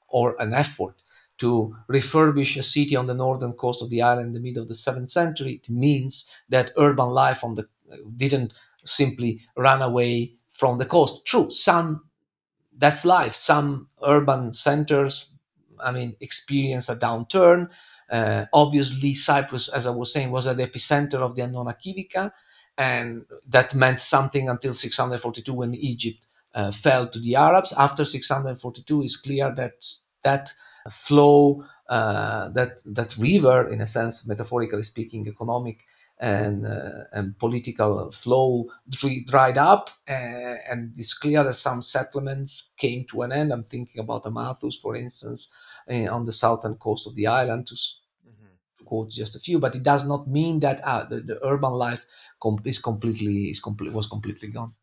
or an effort to refurbish a city on the northern coast of the island in the mid of the seventh century, it means that urban life on the didn't simply run away from the coast. True, some that's life. Some urban centers, I mean, experience a downturn. Uh, obviously, Cyprus, as I was saying, was at the epicenter of the Annona Civica, and that meant something until 642 when Egypt uh, fell to the Arabs. After 642, it's clear that that flow, uh, that that river, in a sense, metaphorically speaking, economic and, uh, and political flow dried up. Uh, and it's clear that some settlements came to an end. I'm thinking about Amathus, for instance, uh, on the southern coast of the island, to, mm-hmm. to, quote just a few. But it does not mean that uh, the, the, urban life com- is completely is complete was completely gone.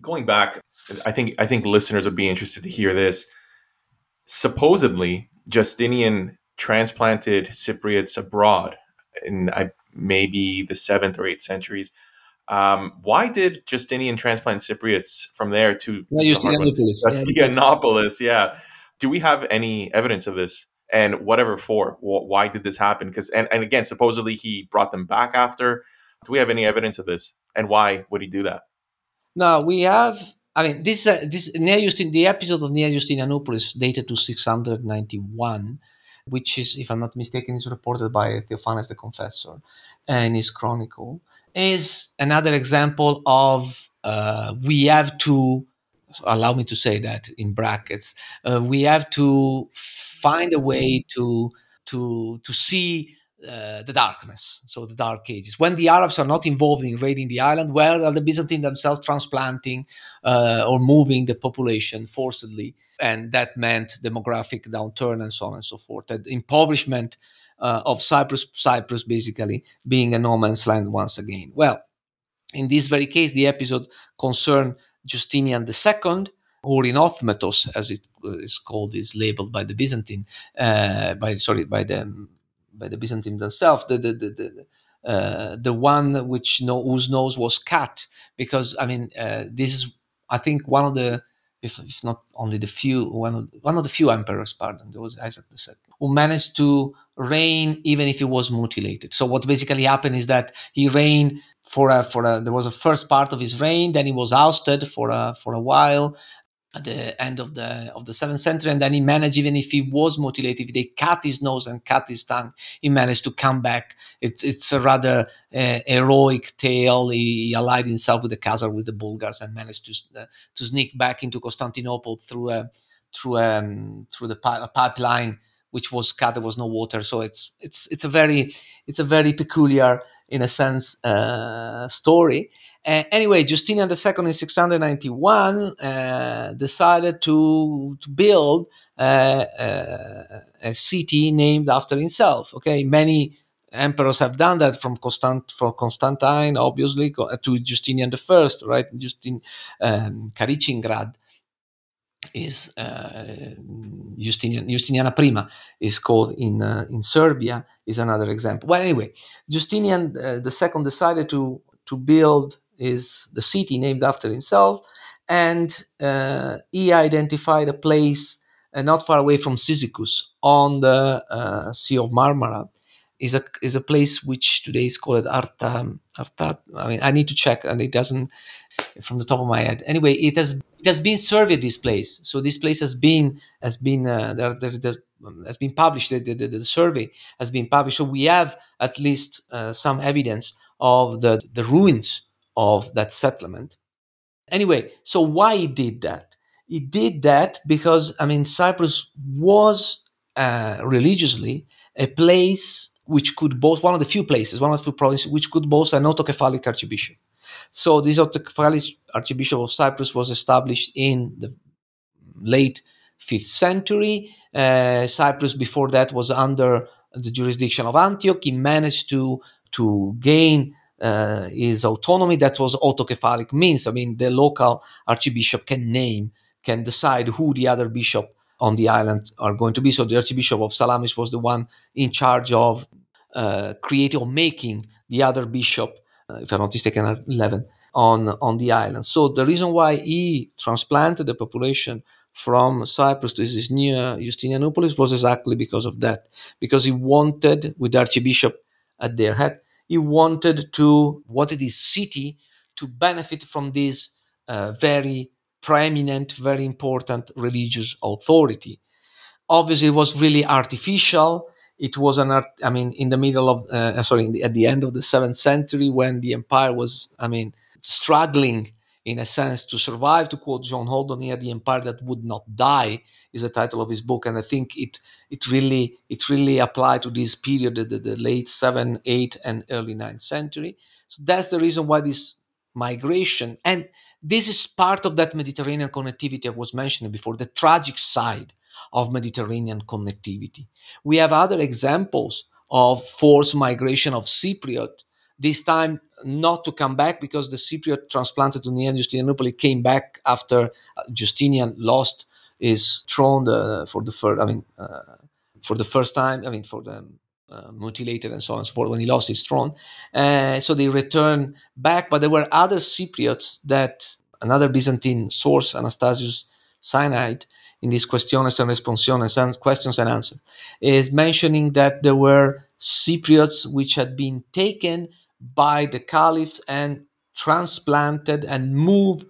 Going back, I think I think listeners would be interested to hear this. Supposedly, Justinian transplanted Cypriots abroad, and I maybe the seventh or eighth centuries. Um, why did Justinian transplant Cypriots from there to Justinianopolis? Justinianopolis, yeah. Do we have any evidence of this? And whatever for, why did this happen? Because and, and again, supposedly he brought them back after. Do we have any evidence of this? And why would he do that? No, we have. I mean, this uh, this Nea Justin, the episode of Nea Justinianopolis dated to 691 which is, if I'm not mistaken, is reported by Theophanes the Confessor in his chronicle, is another example of uh, we have to allow me to say that in brackets uh, we have to find a way to to to see uh, the darkness, so the dark ages. When the Arabs are not involved in raiding the island, where are the Byzantines themselves transplanting uh, or moving the population forcibly? And that meant demographic downturn and so on and so forth. That impoverishment uh, of Cyprus, Cyprus basically being a no man's land once again. Well, in this very case, the episode concerned Justinian II, or Rhinotmetos, as it is called, is labeled by the Byzantine, uh, by sorry, by the by the Byzantine themselves, the the the, the uh, the one which know, whose nose was cut because I mean uh, this is I think one of the if, if not only the few one of one of the few emperors pardon there was Isaac II who managed to reign even if he was mutilated. So what basically happened is that he reigned for a for a there was a first part of his reign then he was ousted for a for a while at the end of the of the seventh century, and then he managed, even if he was mutilated, if they cut his nose and cut his tongue, he managed to come back. It's it's a rather uh, heroic tale. He, he, allied himself with the Khazar, with the Bulgars, and managed to uh, to sneak back into Constantinople through a through um through the pi- pipeline which was cut. There was no water, so it's it's it's a very it's a very peculiar, in a sense, uh, story. Uh, anyway, Justinian II in 691 uh, decided to, to build uh, uh, a city named after himself. Okay, many emperors have done that from Constant for Constantine, obviously, to Justinian I, right? Justin um, Caričin Grad is uh, Justinian, Justiniana Prima is called in uh, in Serbia is another example. Well, anyway, Justinian uh, II decided to to build is the city named after himself, and uh, he identified a place uh, not far away from Cyzicus on the uh, Sea of Marmara. Is a is a place which today is called Arta. Arta. I mean, I need to check, and it doesn't from the top of my head. Anyway, it has it has been surveyed. This place, so this place has been has been uh, there, there, there has been published. The, the, the, survey has been published, so we have at least uh, some evidence of the the ruins of that settlement. Anyway, so why he did that? He did that because, I mean, Cyprus was uh, religiously a place which could boast, one of the few places, one of the few provinces which could boast an autocephalic archbishop. So this autokephalic archbishop of Cyprus was established in the late 5th century. Uh, Cyprus before that was under the jurisdiction of Antioch. He managed to, to gain uh, is autonomy that was autocephalic means i mean the local archbishop can name can decide who the other bishop on the island are going to be. So the archbishop of salamis was the one in charge of uh, creating or making the other bishop uh, if i'm not mistaken 11 on on the island. So the reason why he transplanted the population from Cyprus to this new Justinianopolis was exactly because of that, because he wanted, with the archbishop at their head, he wanted to wanted his city to benefit from this uh, very preeminent, very important religious authority. Obviously, it was really artificial. It was an art. I mean, in the middle of uh, sorry, the, at the end of the seventh century, when the empire was, I mean, struggling in a sense to survive. To quote John Haldon here, "The empire that would not die" is the title of his book, and I think it it really it really applied to this period, the, the late seventh, eighth, and early ninth century. So that's the reason why this migration and this is part of that Mediterranean connectivity I was mentioning before, the tragic side of Mediterranean connectivity. We have other examples of forced migration of Cypriot, this time not to come back because the Cypriot transplanted to Justinianople came back after Justinian lost his throne the, for the first, I mean, uh, for the first time, I mean, for the uh, mutilated and so on and so forth when he lost his throne. Uh, so they returned back, but there were other Cypriots that another Byzantine source, Anastasius Sinaite, in these questiones and responsiones and questions and answers, is mentioning that there were Cypriots which had been taken by the Caliph and transplanted and moved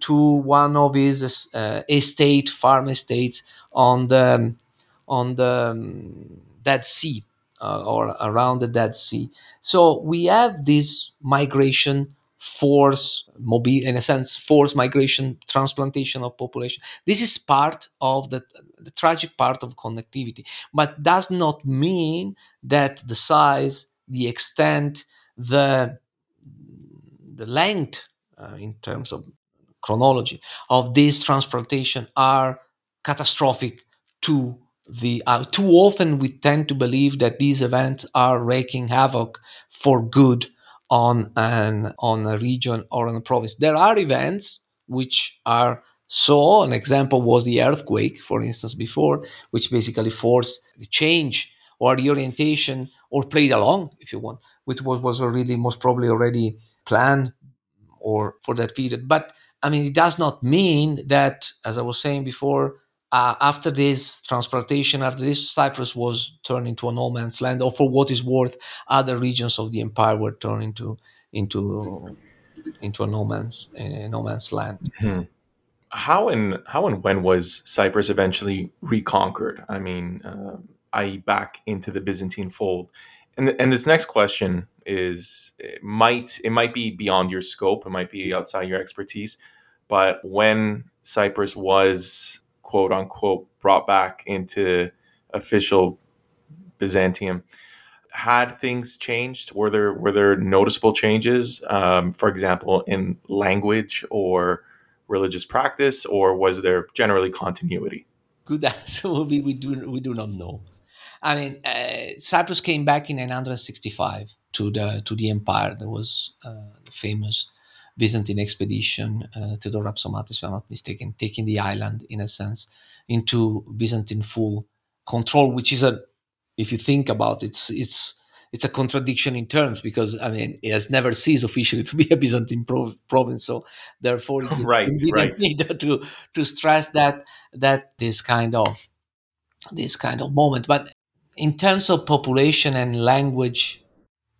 to one of his uh, estate, farm estates on the on the um, Dead Sea uh, or around the Dead Sea. So we have this migration force, mobile, in a sense, force migration, transplantation of population. This is part of the, the tragic part of connectivity, but does not mean that the size, the extent, the the length uh, in terms of chronology of this transplantation are catastrophic to the uh, too often we tend to believe that these events are wreaking havoc for good on an on a region or on a province. There are events which are so. An example was the earthquake, for instance, before, which basically forced the change or the orientation or played along, if you want, which was, was already most probably already planned or for that period. But I mean, it does not mean that, as I was saying before, uh, after this transplantation, after this, Cyprus was turned into a no man's land, or for what is worth, other regions of the empire were turned into into into a no man's uh, no man's land. Hmm. How and how and when was Cyprus eventually reconquered? I mean, uh, i.e., back into the Byzantine fold. And and this next question is it might it might be beyond your scope, it might be outside your expertise, but when Cyprus was quote unquote brought back into official Byzantium. Had things changed? Were there were there noticeable changes, um, for example, in language or religious practice, or was there generally continuity? Good answer we, we do we do not know. I mean, uh, Cyprus came back in 965 to the to the empire. That was uh, famous Byzantine expedition, uh, Theodore Rapsomatis, if I'm not mistaken, taking the island in a sense into Byzantine full control, which is a, if you think about it, it's it's it's a contradiction in terms because I mean it has never ceased officially to be a Byzantine prov- province, so therefore it is right, right. to to stress that that this kind of this kind of moment. But in terms of population and language,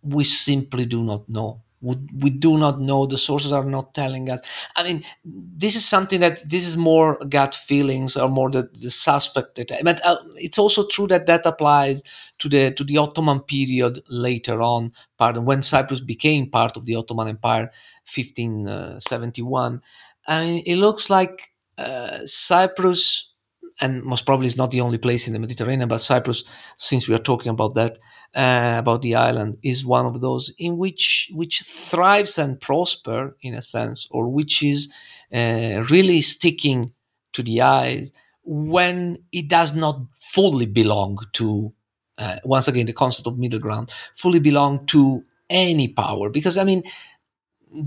we simply do not know we do not know. The sources are not telling us. I mean this is something that this is more gut feelings or more the, the suspect that but uh, it's also true that that applies to the to the ottoman period later on. Pardon when cyprus became part of the ottoman empire 1571 i mean it looks like uh, cyprus and most probably is not the only place in the mediterranean but cyprus since we are talking about that uh, about the island is one of those in which which thrives and prosper in a sense, or which is uh, really sticking to the eye when it does not fully belong to. Uh, once again, the concept of middle ground fully belong to any power, because I mean,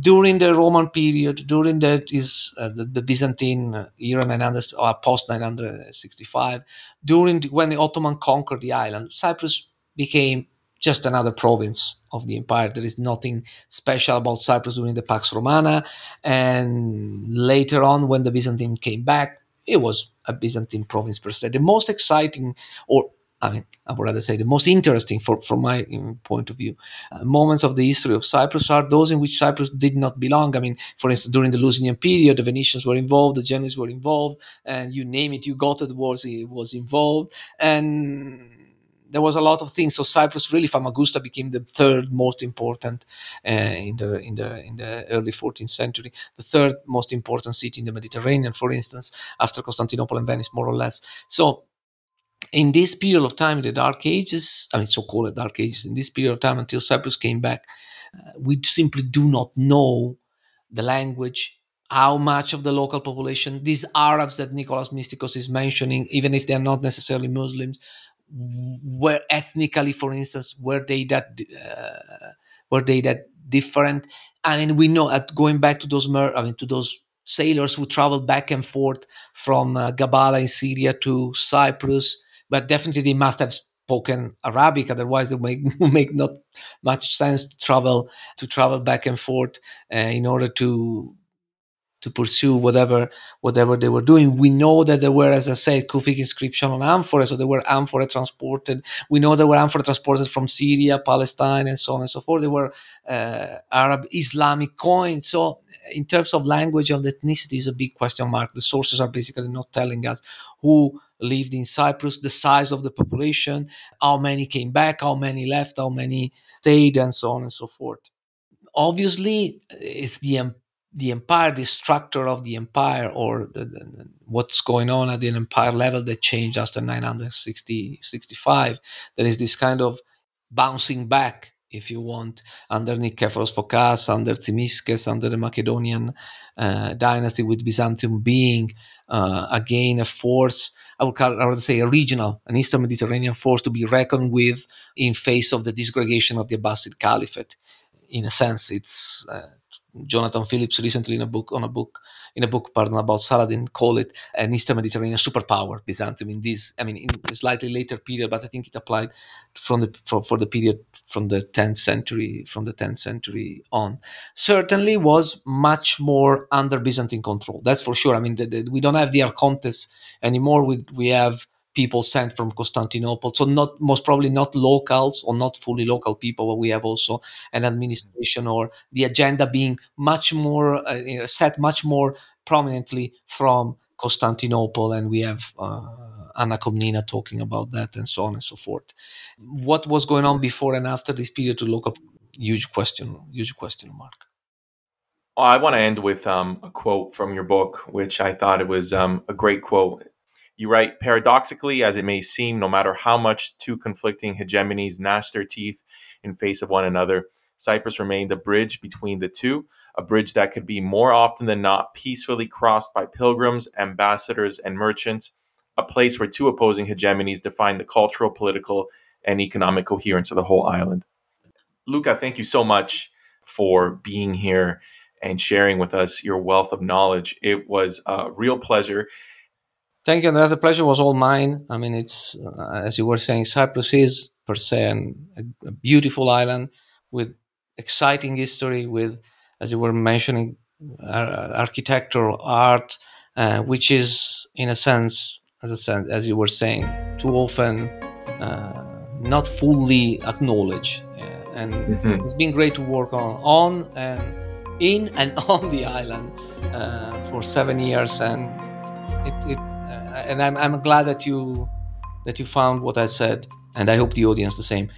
during the Roman period, during that is uh, the, the, Byzantine era 900 or post 965, during the, when the Ottoman conquered the island, Cyprus became just another province of the empire. There is nothing special about Cyprus during the Pax Romana. And later on, when the Byzantine came back, it was a Byzantine province per se. The most exciting, or I mean, I would rather say the most interesting, for, from my point of view, uh, moments of the history of Cyprus are those in which Cyprus did not belong. I mean, for instance, during the Lusignan period, the Venetians were involved, the Genoese were involved, and you name it, you got it was was involved, and there was a lot of things. So Cyprus, really, Famagusta became the third most important uh, in the in the in the early 14th century, the third most important city in the Mediterranean, for instance, after Constantinople and Venice, more or less. So in this period of time, the Dark Ages, I mean, so-called Dark Ages, in this period of time until Cyprus came back, uh, we simply do not know the language, how much of the local population, these Arabs that Nicholas Mystikos is mentioning, even if they're not necessarily Muslims, were ethnically, for instance, were they that uh, were they that different? I mean, we know at going back to those, mer- I mean, to those sailors who traveled back and forth from uh, Gabala in Syria to Cyprus, but definitely they must have spoken Arabic. Otherwise, it make make not much sense to travel to travel back and forth uh, in order to to pursue whatever whatever they were doing. We know that there were, as I said, Kufic inscription on amphora, so there were amphora transported. We know there were amphora transported from Syria, Palestine, and so on and so forth. There were uh, Arab Islamic coins. So, in terms of language and ethnicity, is a big question mark. The sources are basically not telling us who lived in Cyprus, the size of the population, how many came back, how many left, how many stayed, and so on and so forth. Obviously, it's the the empire, the structure of the empire, or the, the, what's going on at the empire level that changed after 960, 65. There is this kind of bouncing back if you want, under Nikephoros Phokas, under Tzimiskes, under the Macedonian uh, dynasty, with Byzantium being uh, again a force. I would, call, I would say a regional, an Eastern Mediterranean force to be reckoned with in face of the disgregation of the Abbasid Caliphate. In a sense, it's uh, Jonathan Phillips recently in a book on a book in a book, pardon, about Saladin, call it an Eastern Mediterranean superpower, Byzantium. In this, I mean, in a slightly later period, but I think it applied from the for, for the period from the 10th century, from the 10th century on. Certainly was much more under Byzantine control. That's for sure. I mean, the, the, we don't have the Archontes anymore. We we have people sent from Constantinople. So not most probably not locals or not fully local people, but we have also an administration or the agenda being much more uh, set much more prominently from Constantinople, and we have. Uh, Anna Komnina talking about that and so on and so forth. What was going on before and after this period to local? Huge question, huge question mark. I want to end with um, a quote from your book, which I thought it was um, a great quote. You write, paradoxically as it may seem, no matter how much two conflicting hegemonies gnash their teeth in face of one another, Cyprus remained a bridge between the two, a bridge that could be more often than not peacefully crossed by pilgrims, ambassadors, and merchants, a place where two opposing hegemonies define the cultural, political, and economic coherence of the whole island. Luca, thank you so much for being here and sharing with us your wealth of knowledge. It was a real pleasure. Thank you, Andreas. The pleasure was all mine. I mean, it's uh, as you were saying, Cyprus is per se an, a, a, beautiful island with exciting history, with as you were mentioning, uh, architectural art, uh, which is in a sense, as I said, as you were saying, too often uh, not fully acknowledged. and mm-hmm. it's been great to work on on and in and on the island uh, for seven years, and it, it and I'm, I'm glad that you that you found what I said, and I hope the audience the same.